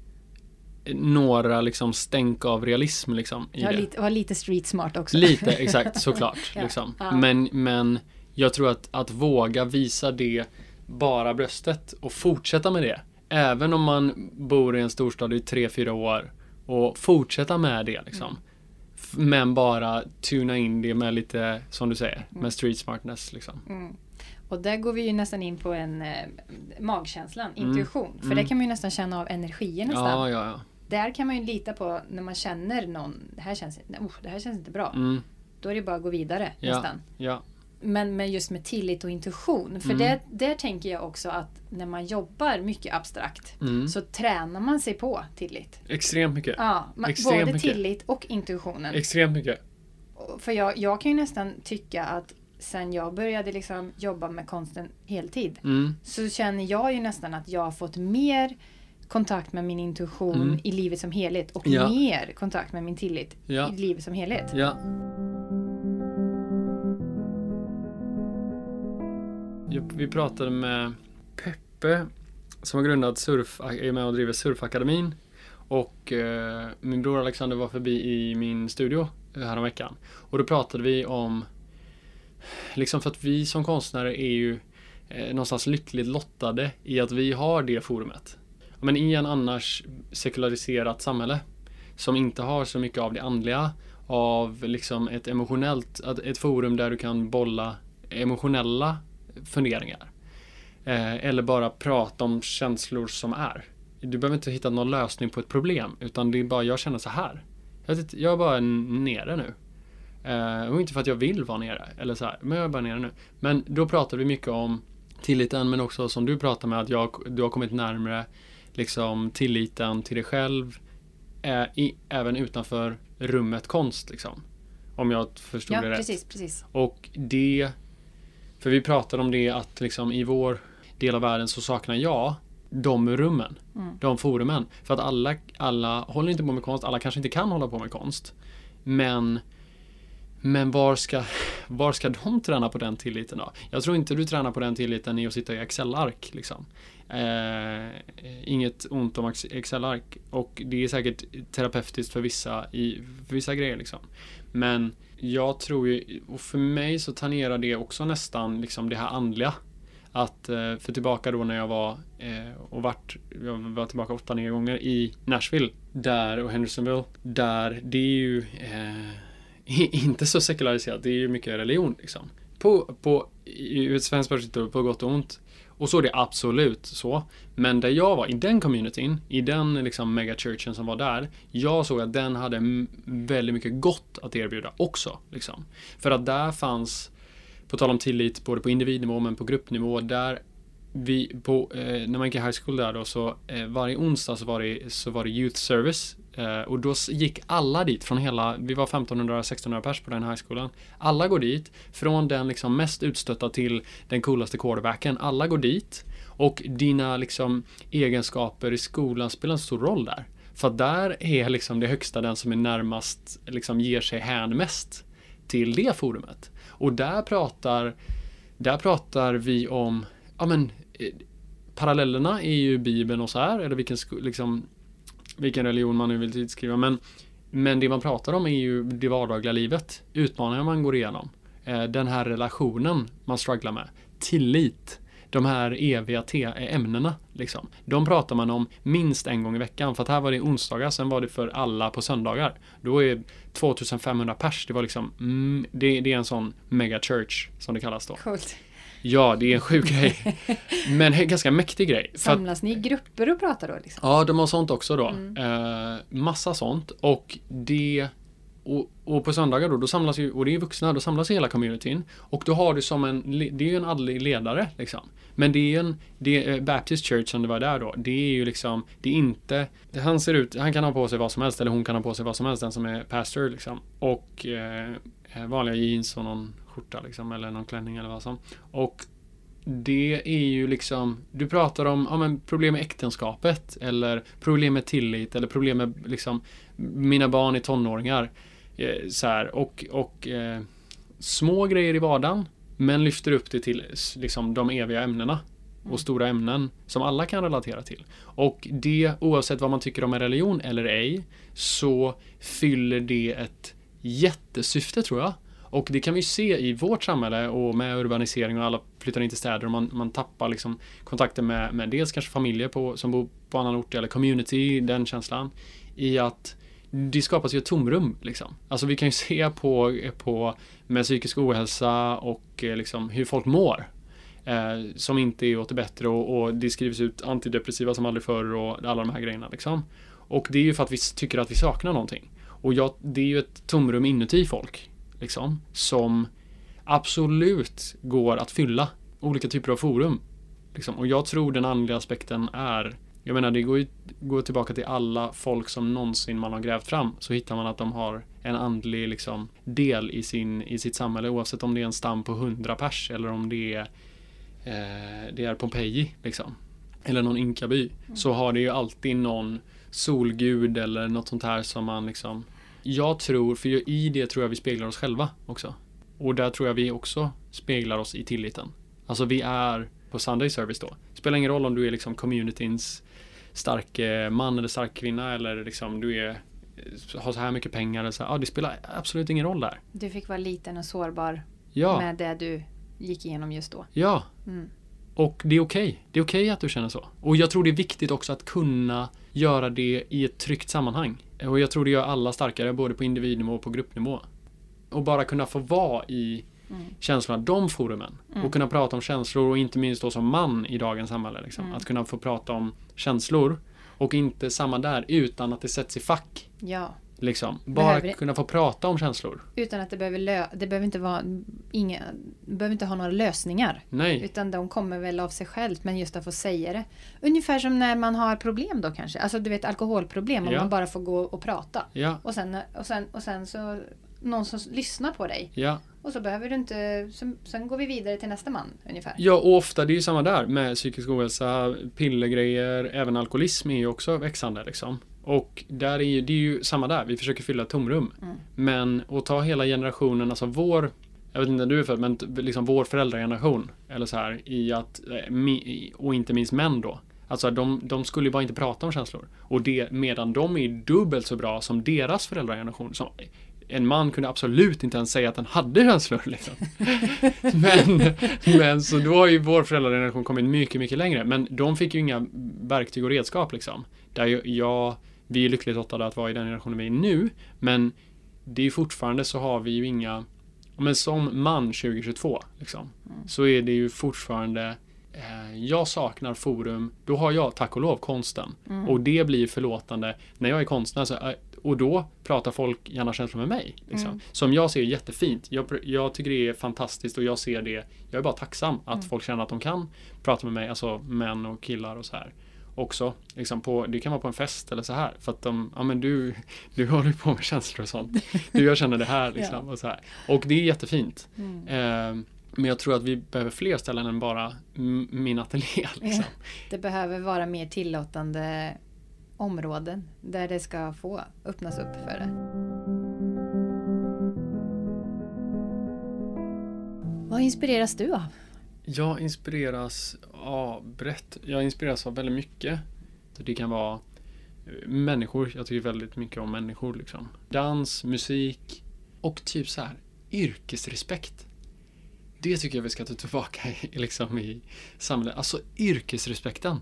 några liksom stänk av realism liksom i Jag det. lite, var lite street smart också. Lite, exakt, såklart. Ja. liksom. Ja. Men, men jag tror att, att våga visa det bara bröstet och fortsätta med det. Även om man bor i en storstad i tre, fyra år och fortsätta med det liksom. Men bara tuna in det med lite, som du säger, med street smartness liksom. Mm. Och där går vi ju nästan in på en eh, magkänslan, Mm. intuition. För Mm. det kan man ju nästan känna av energier nästan. Ja, ja, ja. Där kan man ju lita på när man känner någon, det här känns, oh, det här känns inte bra. Mm, Då är det bara att gå vidare nästan. Men, men just med tillit och intuition. För Mm. det, där tänker jag också att när man jobbar mycket abstrakt Mm. så tränar man sig på tillit. Extremt mycket. Ja, man, Extremt både mycket. tillit och intuitionen. Extremt mycket. För jag, jag kan ju nästan tycka att sen jag började liksom jobba med konsten heltid Mm. så känner jag ju nästan att jag har fått mer kontakt med min intuition Mm. i livet som helhet och Ja. mer kontakt med min tillit Ja. i livet som helhet. Ja. Vi pratade med Peppe som har grundat surf, är med och driver Surfakademin. Och eh, min bror Alexander var förbi i min studio eh, häromveckan. Och då pratade vi om, liksom för att vi som konstnärer är ju eh, någonstans lyckligt lottade i att vi har det forumet. Men i en annars sekulariserat samhälle som inte har så mycket av det andliga, av liksom ett emotionellt, ett forum där du kan bolla emotionella funderingar. Eh, eller bara prata om känslor som är. Du behöver inte hitta någon lösning på ett problem, utan det är bara, jag känner så här. Jag, är bara nere nu. Eh, och inte för att jag vill vara nere, eller så här, men jag är bara nere nu. Men då pratar vi mycket om tilliten, men också som du pratar med, att jag, du har kommit närmare liksom tilliten till dig själv, eh, i, även utanför rummet konst liksom. Om jag förstod Ja, det rätt. precis, precis. Och det, för vi pratade om det att liksom i vår del av världen så saknar jag de rummen, Mm. de forumen. För att alla, alla håller inte på med konst, alla kanske inte kan hålla på med konst. Men, men var, ska, var ska de träna på den tilliten då? Jag tror inte du tränar på den tilliten i att sitta i Excel-ark. Liksom. Eh, inget ont om Excel-ark och det är säkert terapeutiskt för vissa, i, för vissa grejer. Liksom. Men jag tror ju, och för mig så tangerar det också nästan liksom det här andliga. Att, eh, för tillbaka då när jag var eh, och vart, jag var tillbaka åtta, nio gånger i Nashville. Där och Hendersonville. Där det är ju eh, inte så sekulariserat, det är ju mycket religion liksom. På, på, i ett svenskt perspektiv, på gott och ont. Och så är det absolut så. Men där jag var, i den communityn, i den liksom megachurchen som var där, jag såg att den hade väldigt mycket gott att erbjuda också. Liksom. För att där fanns, på tal om tillit, både på individnivå men på gruppnivå, där vi, på, eh, när man gick i high school där då, så eh, varje onsdag så var det, så var det youth service. Eh, och då gick alla dit från hela, vi var 1500-1600 pers på den high schoolen. Alla går dit, från den liksom mest utstötta till den coolaste quarterbacken. Alla går dit och dina liksom egenskaper i skolan spelar en stor roll där. För att där är liksom det högsta den som är närmast, liksom ger sig hän mest till det forumet. Och där pratar, där pratar vi om, ja men, parallellerna är ju Bibeln och så här, eller vilken, liksom, vilken religion man nu vill tillskriva. Men, men det man pratar om är ju det vardagliga livet, utmaningar man går igenom. Eh, den här relationen man strugglar med, tillit, de här eviga ämnena. Liksom. De pratar man om minst en gång i veckan. För att här var det onsdagar, sen var det för alla på söndagar. Då är 2500 pers, det var liksom, mm, det, det, är en sån mega church som det kallas då. Coolt. Ja, det är en sjuk grej. Men en ganska mäktig grej. Samlas att, ni i grupper och pratar då? Liksom? Ja, de har sånt också då. Mm. Eh, massa sånt. Och det och, och, på söndagar då, då samlas ju, och det är vuxna, då samlas hela communityn. Och då har du som en, det är ju en andlig ledare liksom. Men det är en, det är Baptist Church som det var där då, det är ju liksom, det är inte, han ser ut, han kan ha på sig vad som helst, eller hon kan ha på sig vad som helst, den som är pastor liksom. Och eh, vanliga jeans och någon skjorta liksom, eller någon klänning eller vad som. Och det är ju liksom, du pratar om ja, men problem med äktenskapet eller problem med tillit eller problem med liksom mina barn är tonåringar. Eh, så här, och och eh, små grejer i vardagen men lyfter upp det till liksom de eviga ämnena och mm. stora ämnen som alla kan relatera till. Och det, oavsett vad man tycker om en religion eller ej, så fyller det ett jättesyfte tror jag. Och det kan vi ju se i vårt samhälle och med urbanisering och alla flyttar in till städer och man, man tappar liksom kontakten med, med dels kanske familjer på, som bor på annan ort eller community, den känslan. I att det skapas ju ett tomrum. Liksom. Alltså vi kan ju se på, på med psykisk ohälsa och eh, liksom hur folk mår. Eh, som inte är åt det bättre och, och, det skrivs ut antidepressiva som aldrig förr och alla de här grejerna. Liksom. Och det är ju för att vi tycker att vi saknar någonting. Och jag, det är ju ett tomrum inuti folk. Liksom, som absolut går att fylla. Olika typer av forum. Liksom. Och jag tror den andliga aspekten är jag menar, det går ju går tillbaka till alla folk som någonsin man har grävt fram. Så hittar man att de har en andlig liksom, del i, sin, i sitt samhälle. Oavsett om det är en stam på 100 pers eller om det är, eh, det är Pompeji. Liksom. Eller någon inkaby. Mm. Så har det ju alltid någon solgud eller något sånt här som man liksom Jag tror, för i det tror jag vi speglar oss själva också. Och där tror jag vi också speglar oss i tilliten. Alltså vi är på Sunday Service då. Spelar ingen roll om du är liksom communityns stark eh, man eller stark kvinna eller liksom du är har så här mycket pengar. Eller så här. Ja, det spelar absolut ingen roll där. Du fick vara liten och sårbar ja. med det du gick igenom just då. Ja. Mm. Och det är okej. Okay. Det är okej okay att du känner så. Och jag tror det är viktigt också att kunna göra det i ett tryggt sammanhang. Och jag tror det gör alla starkare, både på individnivå och på gruppnivå. Och bara kunna få vara i mm. känslorna, de forumen. Mm. Och kunna prata om känslor och inte minst då som man i dagens samhälle. Liksom. Mm. Att kunna få prata om känslor och inte samma där utan att det sätts i fack. Ja. Liksom. Bara behöver kunna få prata om känslor. Utan att det behöver, lö det behöver inte vara inga, behöver inte ha några lösningar. Nej. Utan de kommer väl av sig självt, men just att få säga det. Ungefär som när man har problem då kanske. Alltså du vet alkoholproblem, om ja. man bara får gå och prata. Ja. Och, sen, och, sen, och sen så någon som lyssnar på dig. Ja. Och så behöver du inte, sen, sen, går vi vidare till nästa man ungefär. Ja, och ofta det är ju samma där med psykisk ohälsa, pillergrejer, även alkoholism är ju också växande liksom. Och där är ju, det är ju samma där, vi försöker fylla tomrum. Mm. Men att ta hela generationen, alltså vår jag vet inte när du är född, men liksom vår föräldrageneration. Eller så här, i att, eh, och inte minst män då. Alltså de, de skulle ju bara inte prata om känslor. Och det, medan de är dubbelt så bra som deras föräldrageneration. Som en man kunde absolut inte ens säga att han hade känslor. Liksom. men, men så då har ju vår föräldrageneration kommit mycket, mycket längre. Men de fick ju inga verktyg och redskap liksom. Där jag, vi är lyckligt lottade att vara i den generationen vi är nu. Men det är fortfarande så har vi ju inga, men som man 2022 liksom, mm. så är det ju fortfarande eh, jag saknar forum, då har jag tack och lov konsten. Mm. Och det blir förlåtande. När jag är konstnär så eh, och då pratar folk gärna känslor med mig. Liksom. Mm. Som jag ser jättefint. Jag, jag, tycker det är fantastiskt och jag ser det. Jag är bara tacksam att mm. folk känner att de kan prata med mig, alltså män och killar och så här. Också, liksom på, det kan vara på en fest eller så här. För att de, ja men du, du håller på med känslor och sånt. Du, jag känner det här liksom. ja. och, så här. och det är jättefint. Mm. Eh, men jag tror att vi behöver fler ställen än bara min ateljé. Liksom. Det behöver vara mer tillåtande områden där det ska få öppnas upp för det. Vad inspireras du av? Jag inspireras av brett. Jag inspireras av väldigt mycket. Det kan vara eh, människor. Jag tycker väldigt mycket om människor. Liksom. Dans, musik och typ så här yrkesrespekt. Det tycker jag vi ska ta tillbaka i, liksom, i samhället. Alltså yrkesrespekten.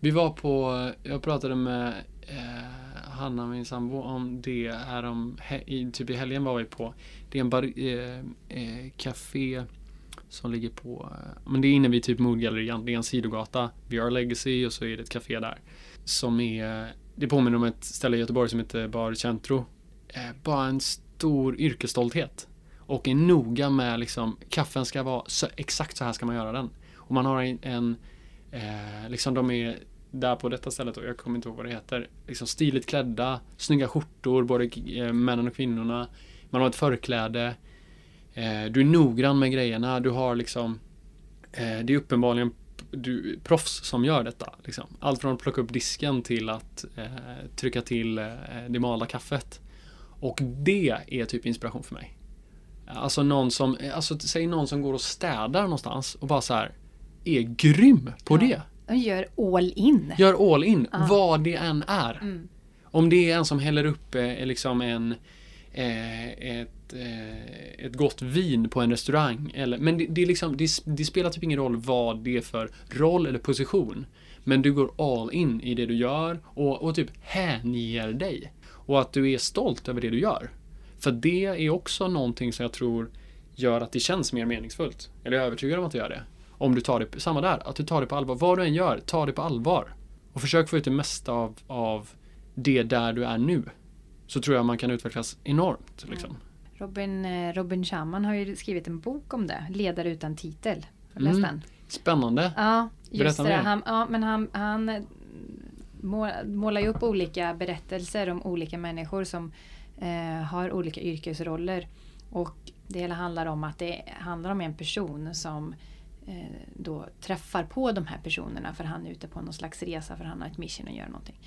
Vi var på, jag pratade med eh, Hanna, min sambo, om det här om, he, typ i helgen var vi på, det är en bar, eh, eh, café som ligger på, eh, men det är inne vid typ Moodgallerian. det är en sidogata, VR Legacy och så är det ett café där. Som är, det påminner om ett ställe i Göteborg som heter Bar Centro. Eh, bara en stor yrkesstolthet. Och är noga med liksom, kaffen ska vara så, exakt så här ska man göra den. Och man har en, en eh, liksom de är där på detta stället och jag kommer inte ihåg vad det heter. Liksom stiligt klädda, snygga skjortor, både eh, männen och kvinnorna. Man har ett förkläde. Eh, du är noggrann med grejerna. Du har liksom eh, Det är uppenbarligen du, proffs som gör detta. Liksom. Allt från att plocka upp disken till att eh, trycka till det malda kaffet. Och det är typ inspiration för mig. Alltså någon som, alltså säg någon som går och städar någonstans och bara så här är grym på Ja. det. De gör all in. Gör all in, Ja. vad det än är. Mm. Om det är en som häller upp eh, liksom en Eh, ett, eh, ett gott vin på en restaurang. Eller, men det, det, är liksom, det, det spelar typ ingen roll vad det är för roll eller position. Men du går all in i det du gör och, och typ hänger dig. Och att du är stolt över det du gör. För det är också någonting som jag tror gör att det känns mer meningsfullt. Eller jag är övertygad om att det gör det. Om du tar det, samma där, att du tar det på allvar. Vad du än gör, ta det på allvar. Och försök få ut det mesta av, av det där du är nu. Så tror jag man kan utvecklas enormt. Liksom. Robin, eh, Robin Schaman har ju skrivit en bok om det. Ledare utan titel. Har du läst Mm. den? Spännande. Ja, just Berätta det. Han, ja, men han, han eh, må- målar ju upp olika berättelser om olika människor som eh, har olika yrkesroller. Och det hela handlar om att det handlar om en person som eh, då träffar på de här personerna för han är ute på någon slags resa för han har ett mission att göra någonting.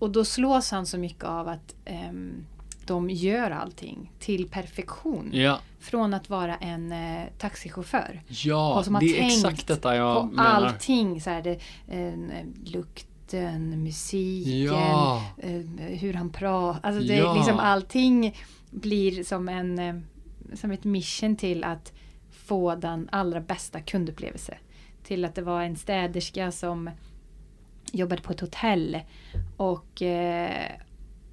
Och då slås han så mycket av att ehm, de gör allting till perfektion. Ja, Från att vara en eh, taxichaufför ja Och som har det är exakt detta jag på menar. allting. Så här, det, eh, lukten, musiken, Ja, eh, hur han pratar. Alltså det, Ja. liksom allting blir som, en, eh, som ett mission till att få den allra bästa kundupplevelse. Till att det var en städerska som jobbade på ett hotell och eh,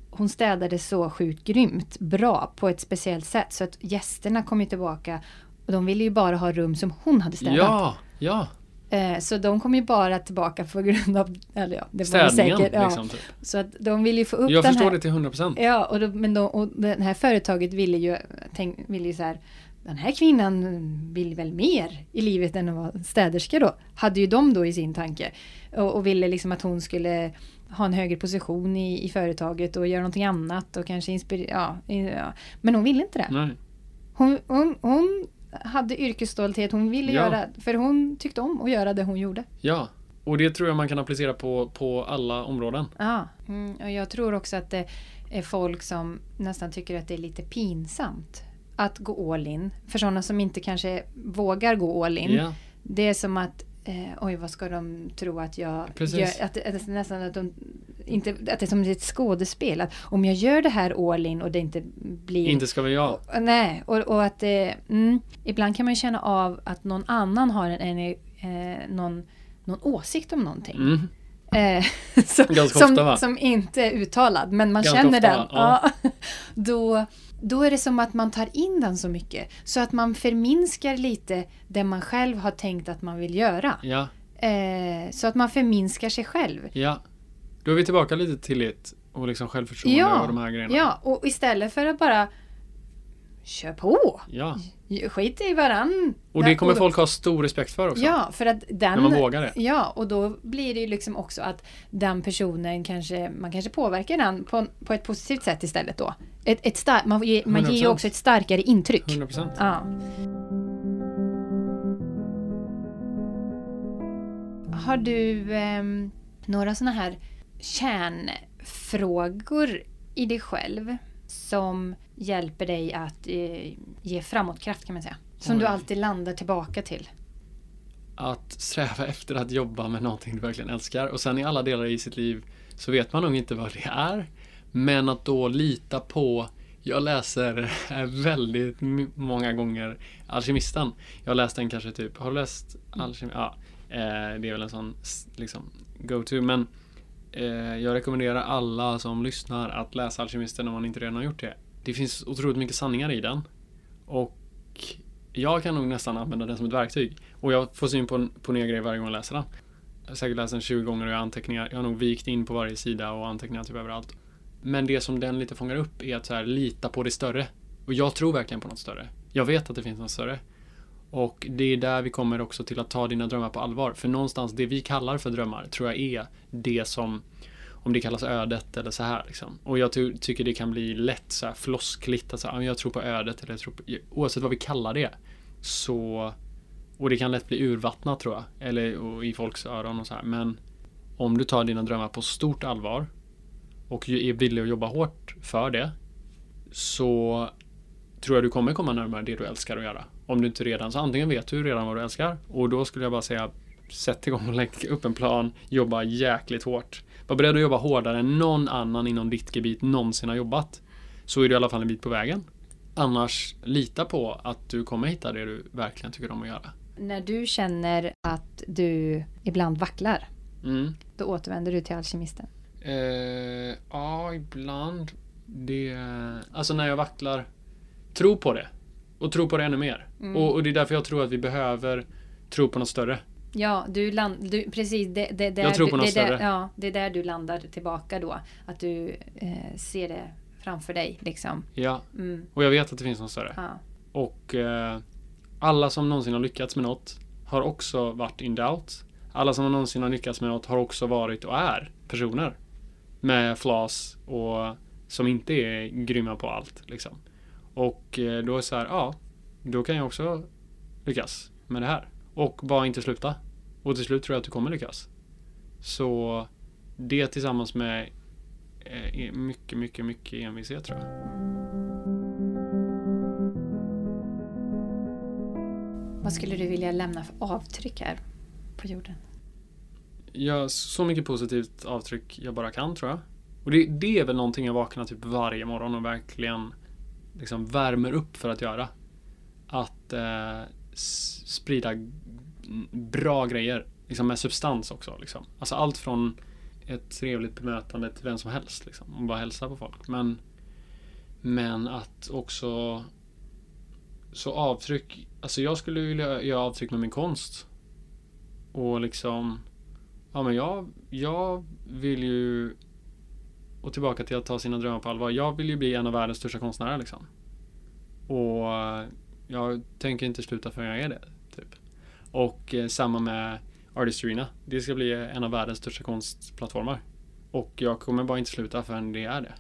hon städade så sjukt grymt bra på ett speciellt sätt så att gästerna kom ju tillbaka och de ville ju bara ha rum som hon hade städat. ja, ja. Eh, Så de kom ju bara tillbaka på grund av eller ja, det var Städningen säkert, ja. liksom. Typ. Så att de ville ju få upp Jag den förstår här. det till 100%. Ja, och, då, men då, och det här företaget ville ju, tänk, ville ju så här, den här kvinnan vill väl mer i livet än att vara städerska då. Hade ju de då i sin tanke. Och, och ville liksom att hon skulle ha en högre position i, i företaget och göra någonting annat och kanske inspirera. Ja, ja. Men hon ville inte det. Nej. Hon, hon, hon hade yrkesstolthet, hon ville Ja. göra, för hon tyckte om att göra det hon gjorde. Ja, och det tror jag man kan applicera på, på alla områden. Ja, mm, och jag tror också att det är folk som nästan tycker att det är lite pinsamt att gå all in. För sådana som inte kanske vågar gå all in. Ja, Det är som att eh, oj vad ska de tro att jag Precis. gör? Att, att nästan att de inte, att det är som ett skådespel. Att om jag gör det här all in och det inte blir inte ska väl jag. nej, och, och att det, mm, ibland kan man ju känna av att någon annan har en, en, eh, någon, någon åsikt om någonting. Mm. Eh, som, ofta, va? som inte är uttalad, men man Ganska känner ofta, den. va? Ja. Då, då är det som att man tar in den så mycket. Så att man förminskar lite det man själv har tänkt att man vill göra. Ja, Eh, så att man förminskar sig själv. ja. Då är vi tillbaka lite till tillit och liksom självförtroende Ja, och de här grejerna. Ja, och istället för att bara kör på. Ja. Skit i varann. Och det kommer folk ha stor respekt för också. Ja, för att den... När man vågar det. Ja, och då blir det ju liksom också att den personen kanske, man kanske påverkar den på, på ett positivt sätt istället då. Ett, ett star- man ger, man ger ju 100%. också ett starkare intryck. 100%. Ja. Har du ehm, några sådana här kärnfrågor i dig själv som hjälper dig att eh, ge framåtkraft kan man säga? Som Oj. du alltid landar tillbaka till? att sträva efter att jobba med någonting du verkligen älskar och sen i alla delar i sitt liv så vet man nog inte vad det är. Men att då lita på jag läser väldigt många gånger Alkemisten. Jag har läst den kanske typ, har du läst Alkemisten? Ja, eh, det är väl en sån liksom go-to. Men eh, jag rekommenderar alla som lyssnar att läsa Alkemisten om man inte redan har gjort det. Det finns otroligt mycket sanningar i den. Och jag kan nog nästan använda den som ett verktyg. Och jag får syn på, på nya grejer varje gång jag läser den. Jag har säkert läst den 20 gånger och jag har anteckningar. Jag har nog vikt in på varje sida och anteckningar typ överallt. Men det som den lite fångar upp är att så här, lita på det större. Och jag tror verkligen på något större. Jag vet att det finns något större. Och det är där vi kommer också till att ta dina drömmar på allvar. För någonstans det vi kallar för drömmar tror jag är det som om det kallas ödet eller så här liksom. Och jag ty tycker det kan bli lätt så här floskligt. Alltså, jag tror på ödet eller jag tror på, oavsett vad vi kallar det. Så och det kan lätt bli urvattnat tror jag. Eller i folks öron och så här. Men om du tar dina drömmar på stort allvar och är villig att jobba hårt för det så tror jag du kommer komma närmare det du älskar att göra. Om du inte redan, så antingen vet du redan vad du älskar och då skulle jag bara säga sätt igång och lägg upp en plan, jobba jäkligt hårt. Var beredd att jobba hårdare än någon annan inom ditt gebit någonsin har jobbat. Så är du i alla fall en bit på vägen. Annars, lita på att du kommer hitta det du verkligen tycker om att göra. När du känner att du ibland vacklar, mm. då återvänder du till alkemisten? Eh, ja, ibland. Det, alltså när jag vacklar, tro på det. Och tro på det ännu mer. Mm. Och, och, det är därför jag tror att vi behöver tro på något större. Ja, du land, du, precis. Det, det, där, jag tror på något det, större. Ja, det är där du landar tillbaka då. Att du eh, ser det framför dig. Liksom. Ja, mm. och jag vet att det finns något större. Ja. Och eh, alla som någonsin har lyckats med något har också varit in doubt. Alla som någonsin har lyckats med något har också varit och är personer med flas och som inte är grymma på allt. Liksom. Och eh, då är det så här, ja, då kan jag också lyckas med det här. Och bara inte sluta. Och till slut tror jag att du kommer lyckas. Så det tillsammans med eh, mycket, mycket, mycket envishet tror jag. Vad skulle du vilja lämna för avtryck här på jorden? Gör så mycket positivt avtryck jag bara kan tror jag. Och det, det är väl någonting jag vaknar typ varje morgon och verkligen liksom värmer upp för att göra. Att eh, sprida bra grejer. Liksom med substans också. Liksom. Alltså allt från ett trevligt bemötande till vem som helst. Liksom, och bara hälsa på folk. Men, men att också så avtryck. Alltså jag skulle vilja göra avtryck med min konst. Och liksom Ja men jag, jag vill ju och tillbaka till att ta sina drömmar på allvar. Jag vill ju bli en av världens största konstnärer liksom. Och eh, jag tänker inte sluta förrän jag är det. Typ. Och eh, samma med Artist Arena. Det ska bli en av världens största konstplattformar. Och jag kommer bara inte sluta förrän det är det.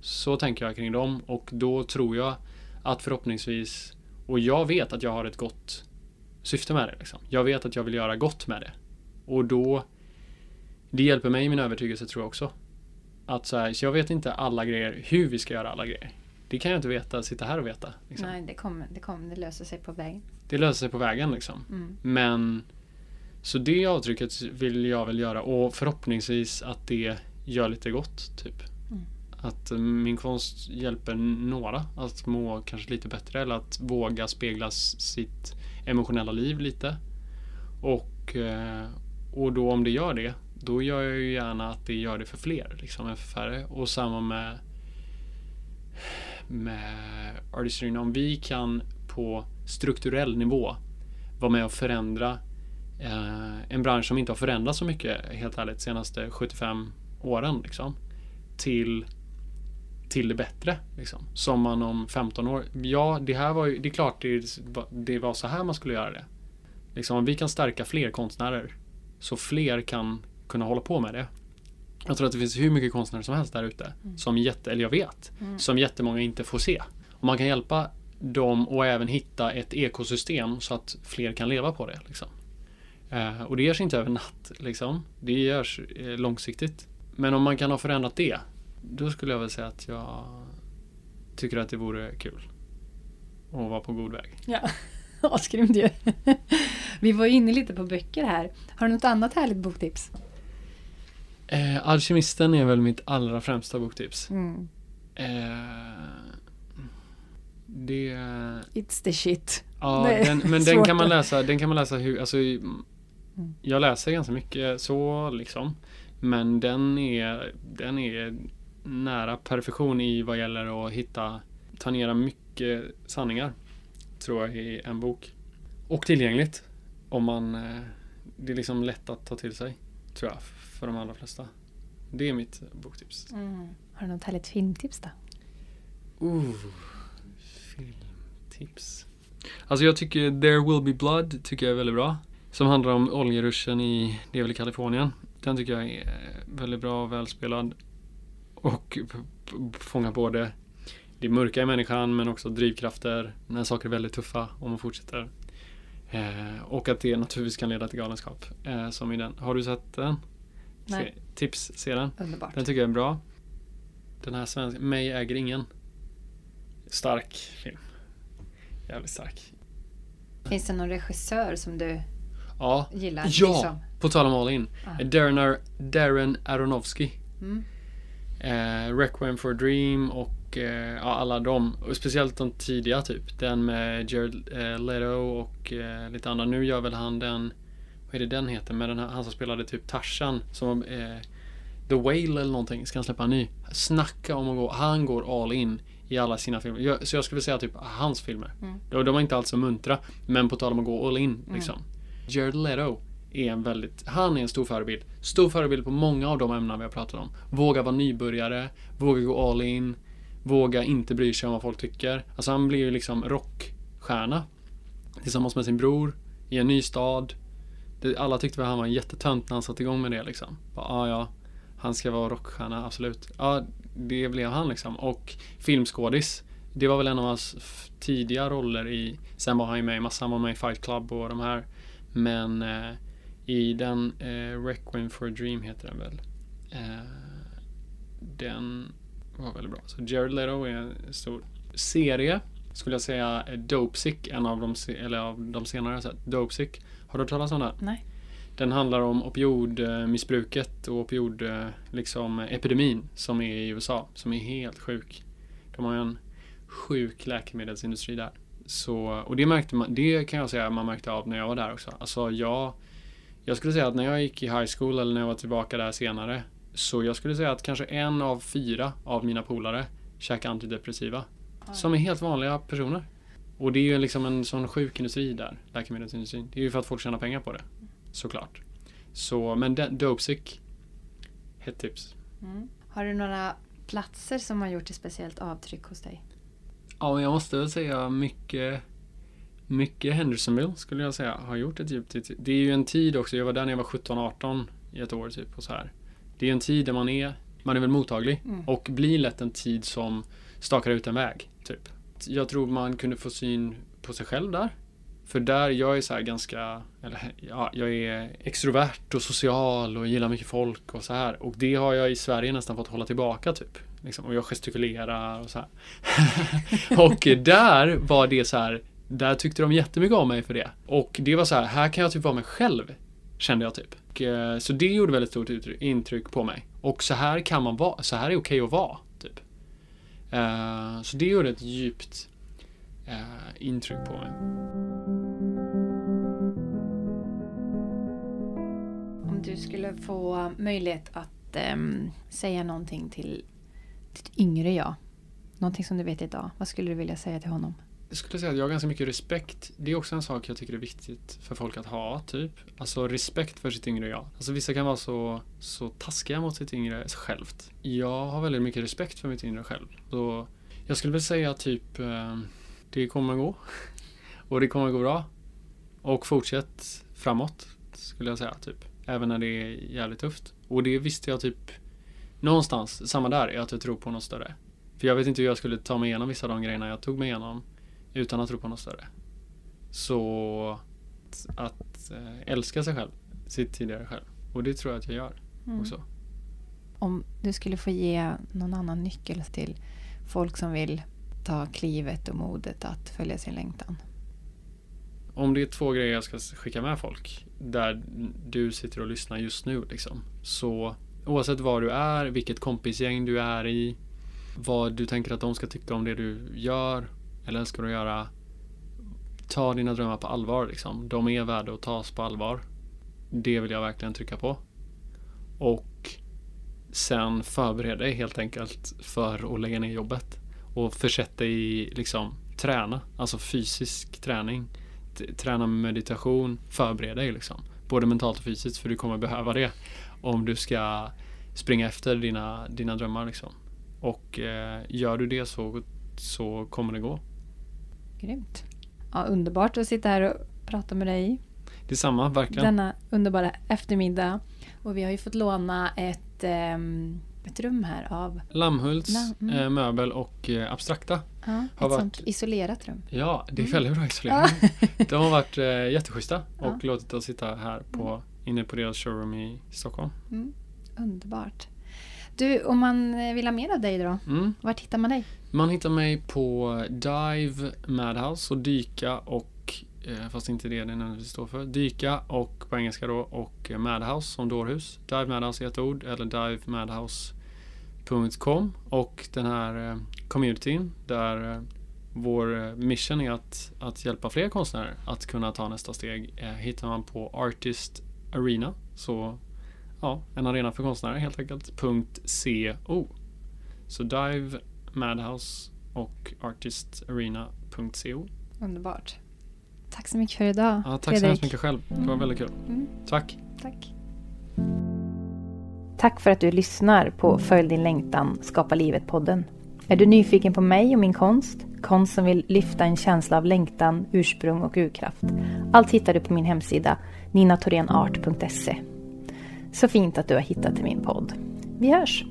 Så tänker jag kring dem och då tror jag att förhoppningsvis och jag vet att jag har ett gott syfte med det. Liksom. Jag vet att jag vill göra gott med det. Och då det hjälper mig i min övertygelse tror jag också. Att så, här, så jag vet inte alla grejer, hur vi ska göra alla grejer. Det kan jag inte veta, sitta här och veta. Liksom. Nej, det kommer, det kommer, det löser sig på vägen. Det löser sig på vägen liksom. Mm. Men Så det avtrycket vill jag väl göra och förhoppningsvis att det gör lite gott. Typ. Mm. Att min konst hjälper några att må kanske lite bättre eller att våga spegla sitt emotionella liv lite. Och, eh, och då om det gör det, då gör jag ju gärna att det gör det för fler, liksom än för färre. Och samma med med Artistry. Om vi kan på strukturell nivå vara med och förändra eh, en bransch som inte har förändrats så mycket, helt ärligt, de senaste 75 åren. Liksom, till, till det bättre. Liksom. Som man om 15 år... Ja, det här var ju... Det är klart det, det var så här man skulle göra det. Liksom, om vi kan stärka fler konstnärer så fler kan kunna hålla på med det. Jag tror att det finns hur mycket konstnärer som helst där ute. Mm. Som jätte, eller jag vet, Mm. som jättemånga inte får se. Och man kan hjälpa dem och även hitta ett ekosystem så att fler kan leva på det. Liksom. Eh, och det görs inte över natt. Liksom. Det görs eh, långsiktigt. Men om man kan ha förändrat det, då skulle jag väl säga att jag tycker att det vore kul. Och vara på god väg. Ja. Asgrymt ju. Vi var inne lite på böcker här. Har du något annat härligt boktips? Eh, Alkemisten är väl mitt allra främsta boktips. Mm. Eh, det... It's the shit. Ja, den, men den kan man läsa, den kan man läsa hur, alltså Mm. Jag läser ganska mycket så liksom. Men den är, den är nära perfektion i vad gäller att hitta, ta ner mycket sanningar. Tror jag i en bok. Och tillgängligt. Om man, eh, det är liksom lätt att ta till sig. Tror jag, för de allra flesta. Det är mitt boktips. Mm. Har du något härligt filmtips då? Ooh, filmtips. Alltså jag tycker There Will Be Blood tycker jag är väldigt bra. Som handlar om oljeruschen i, det är väl i Kalifornien. Den tycker jag är väldigt bra och välspelad. Och fångar både det mörka i människan men också drivkrafter när saker är väldigt tuffa om man fortsätter. Eh, och att det naturligtvis kan leda till galenskap. Eh, som i den. Har du sett den? Nej. Tips, se den. Underbart. Den tycker jag är bra. Den här svenska, Mig äger ingen. Stark film. Jävligt stark. Finns det någon regissör som du Ja, gillar? Ja! Liksom? på tal om All In. Ah. Darren, Ar- Darren Aronofsky. Mm. Eh, Requiem for a Dream och eh, ja, alla de. Och speciellt de tidiga typ. Den med Jared eh, Leto och eh, lite andra. Nu gör väl han den, vad är det den heter? Med den här, han som spelade typ Tarzan. Som eh, The Whale eller någonting. Ska han släppa en ny? Snacka om att gå, han går all in i alla sina filmer. Jag, så jag skulle säga typ hans filmer. Mm. De, de var inte alls så muntra. Men på tal om att gå all in Mm. liksom. Jared Leto är en väldigt, han är en stor förebild. Stor förebild på många av de ämnen vi har pratat om. Våga vara nybörjare, våga gå all in, våga inte bry sig om vad folk tycker. Alltså han blir ju liksom rockstjärna. Tillsammans med sin bror, i en ny stad. Det, alla tyckte väl han var jättetönt när han satte igång med det liksom. Ja, ah, ja, han ska vara rockstjärna, absolut. Ja, det blev han liksom. Och filmskådis. Det var väl en av hans tidiga roller i, sen var han ju med i massa, han var med i Fight Club och de här. Men eh, i den eh, Requiem for a Dream heter den väl. Eh, den var väldigt bra. Så Jared Leto är en stor serie. Skulle jag säga Dopesick, en av de, eller av de senare jag sett. Dopesick. Har du hört talas om den? Nej. Den handlar om opioidmissbruket och opioid, eh, liksom epidemin som är i USA. Som är helt sjuk. De har en sjuk läkemedelsindustri där. Så, och det märkte man, det kan jag säga man märkte av när jag var där också. Alltså jag, jag skulle säga att när jag gick i high school eller när jag var tillbaka där senare. Så jag skulle säga att kanske en av fyra av mina polare käkar antidepressiva. Som är helt vanliga personer. Och det är ju liksom en sån sjuk industri där, läkemedelsindustrin. Det är ju för att folk tjänar pengar på det. Såklart. Så, men Dopesick. Hett tips. Mm. Har du några platser som har gjort ett speciellt avtryck hos dig? Ja, men jag måste väl säga mycket mycket Hendersonville skulle jag säga har gjort ett djupt det- Det är ju en tid också, jag var där när jag var 17-18 i ett år typ och så här. Det är en tid där man är, man är väl mottaglig Mm. och blir lätt en tid som stakar ut en väg typ. Jag tror man kunde få syn på sig själv där. För där, jag är så här ganska, eller ja, jag är extrovert och social och gillar mycket folk och så här. Och det har jag i Sverige nästan fått hålla tillbaka typ. Liksom, och jag gestikulerar och så här. och där var det så här, där tyckte de jättemycket om mig för det. Och det var så här, här kan jag typ vara mig själv. Kände jag typ. Och, eh, så det gjorde väldigt stort intryck på mig. Och så här kan man vara, så här är okej att vara. Eh, så det gjorde ett djupt uh, intryck på mig. Om du skulle få möjlighet att um, säga någonting till ditt yngre jag. Någonting som du vet idag. Vad skulle du vilja säga till honom? Jag skulle säga att jag har ganska mycket respekt. Det är också en sak jag tycker är viktigt för folk att ha, typ. Alltså respekt för sitt yngre jag. Alltså vissa kan vara så, så taskiga mot sitt yngre självt. Jag har väldigt mycket respekt för mitt yngre själv. Så jag skulle väl säga typ, eh, det kommer gå. Och det kommer gå bra. Och fortsätt framåt, skulle jag säga, typ. Även när det är jävligt tufft. Och det visste jag typ någonstans, samma där, är att jag tror på något större. För jag vet inte hur jag skulle ta mig igenom vissa av de grejerna jag tog mig igenom utan att tro på något större. Så att, eh, älska sig själv, sitt tidigare själv. Och det tror jag att jag gör Mm. också. Om du skulle få ge någon annan nyckel till folk som vill ta klivet och modet att följa sin längtan. om det är två grejer jag ska skicka med folk där du sitter och lyssnar just nu liksom. Så oavsett var du är, vilket kompisgäng du är i, vad du tänker att de ska tycka om det du gör eller ska du göra. Ta dina drömmar på allvar liksom. De är värda att tas på allvar. Det vill jag verkligen trycka på. Och sen förbered dig helt enkelt för att lägga ner jobbet. Och försätt dig i liksom träna, alltså fysisk träning. Träna med meditation, förbered dig liksom. Både mentalt och fysiskt för du kommer behöva det om du ska springa efter dina, dina drömmar liksom. Och eh, gör du det så, så kommer det gå. Grymt. Ja, underbart att sitta här och prata med dig. Detsamma, verkligen. Denna underbara eftermiddag. Och vi har ju fått låna ett, um, ett rum här av Lammhults Lam mm. eh, möbel och eh, abstrakta. Ja, ett varit... sånt isolerat rum. Ja, det är mm. väldigt bra isolerat. Ja. De har varit eh, jätteschyssta och ja. låtit oss sitta här på, mm. inne på deras showroom i Stockholm. Mm. Underbart. Du, om man vill ha mer av dig då? Mm. Vart hittar man dig? Man hittar mig på Dive Madhouse och dyka och eh, fast inte det det nödvändigtvis står för. Dyka och på engelska då och Madhouse som dårhus. Dive Madhouse i ett ord eller divemadhouse.com och den här eh, communityn där eh, vår mission är att, att hjälpa fler konstnärer att kunna ta nästa steg hittar man på Artist Arena. Så ja, en arena för konstnärer helt enkelt. .co. Så Dive Madhouse och artistarena.co. Underbart. Tack så mycket för idag. Ja, tack Fredrik. så hemskt mycket själv. Det var mm. väldigt kul. Mm. Tack. Tack. Tack för att du lyssnar på Följ din längtan, Skapa livet-podden. Är du nyfiken på mig och min konst? Konst som vill lyfta en känsla av längtan, ursprung och urkraft. Allt hittar du på min hemsida ninatorenart.se. Så fint att du har hittat till min podd. Vi hörs!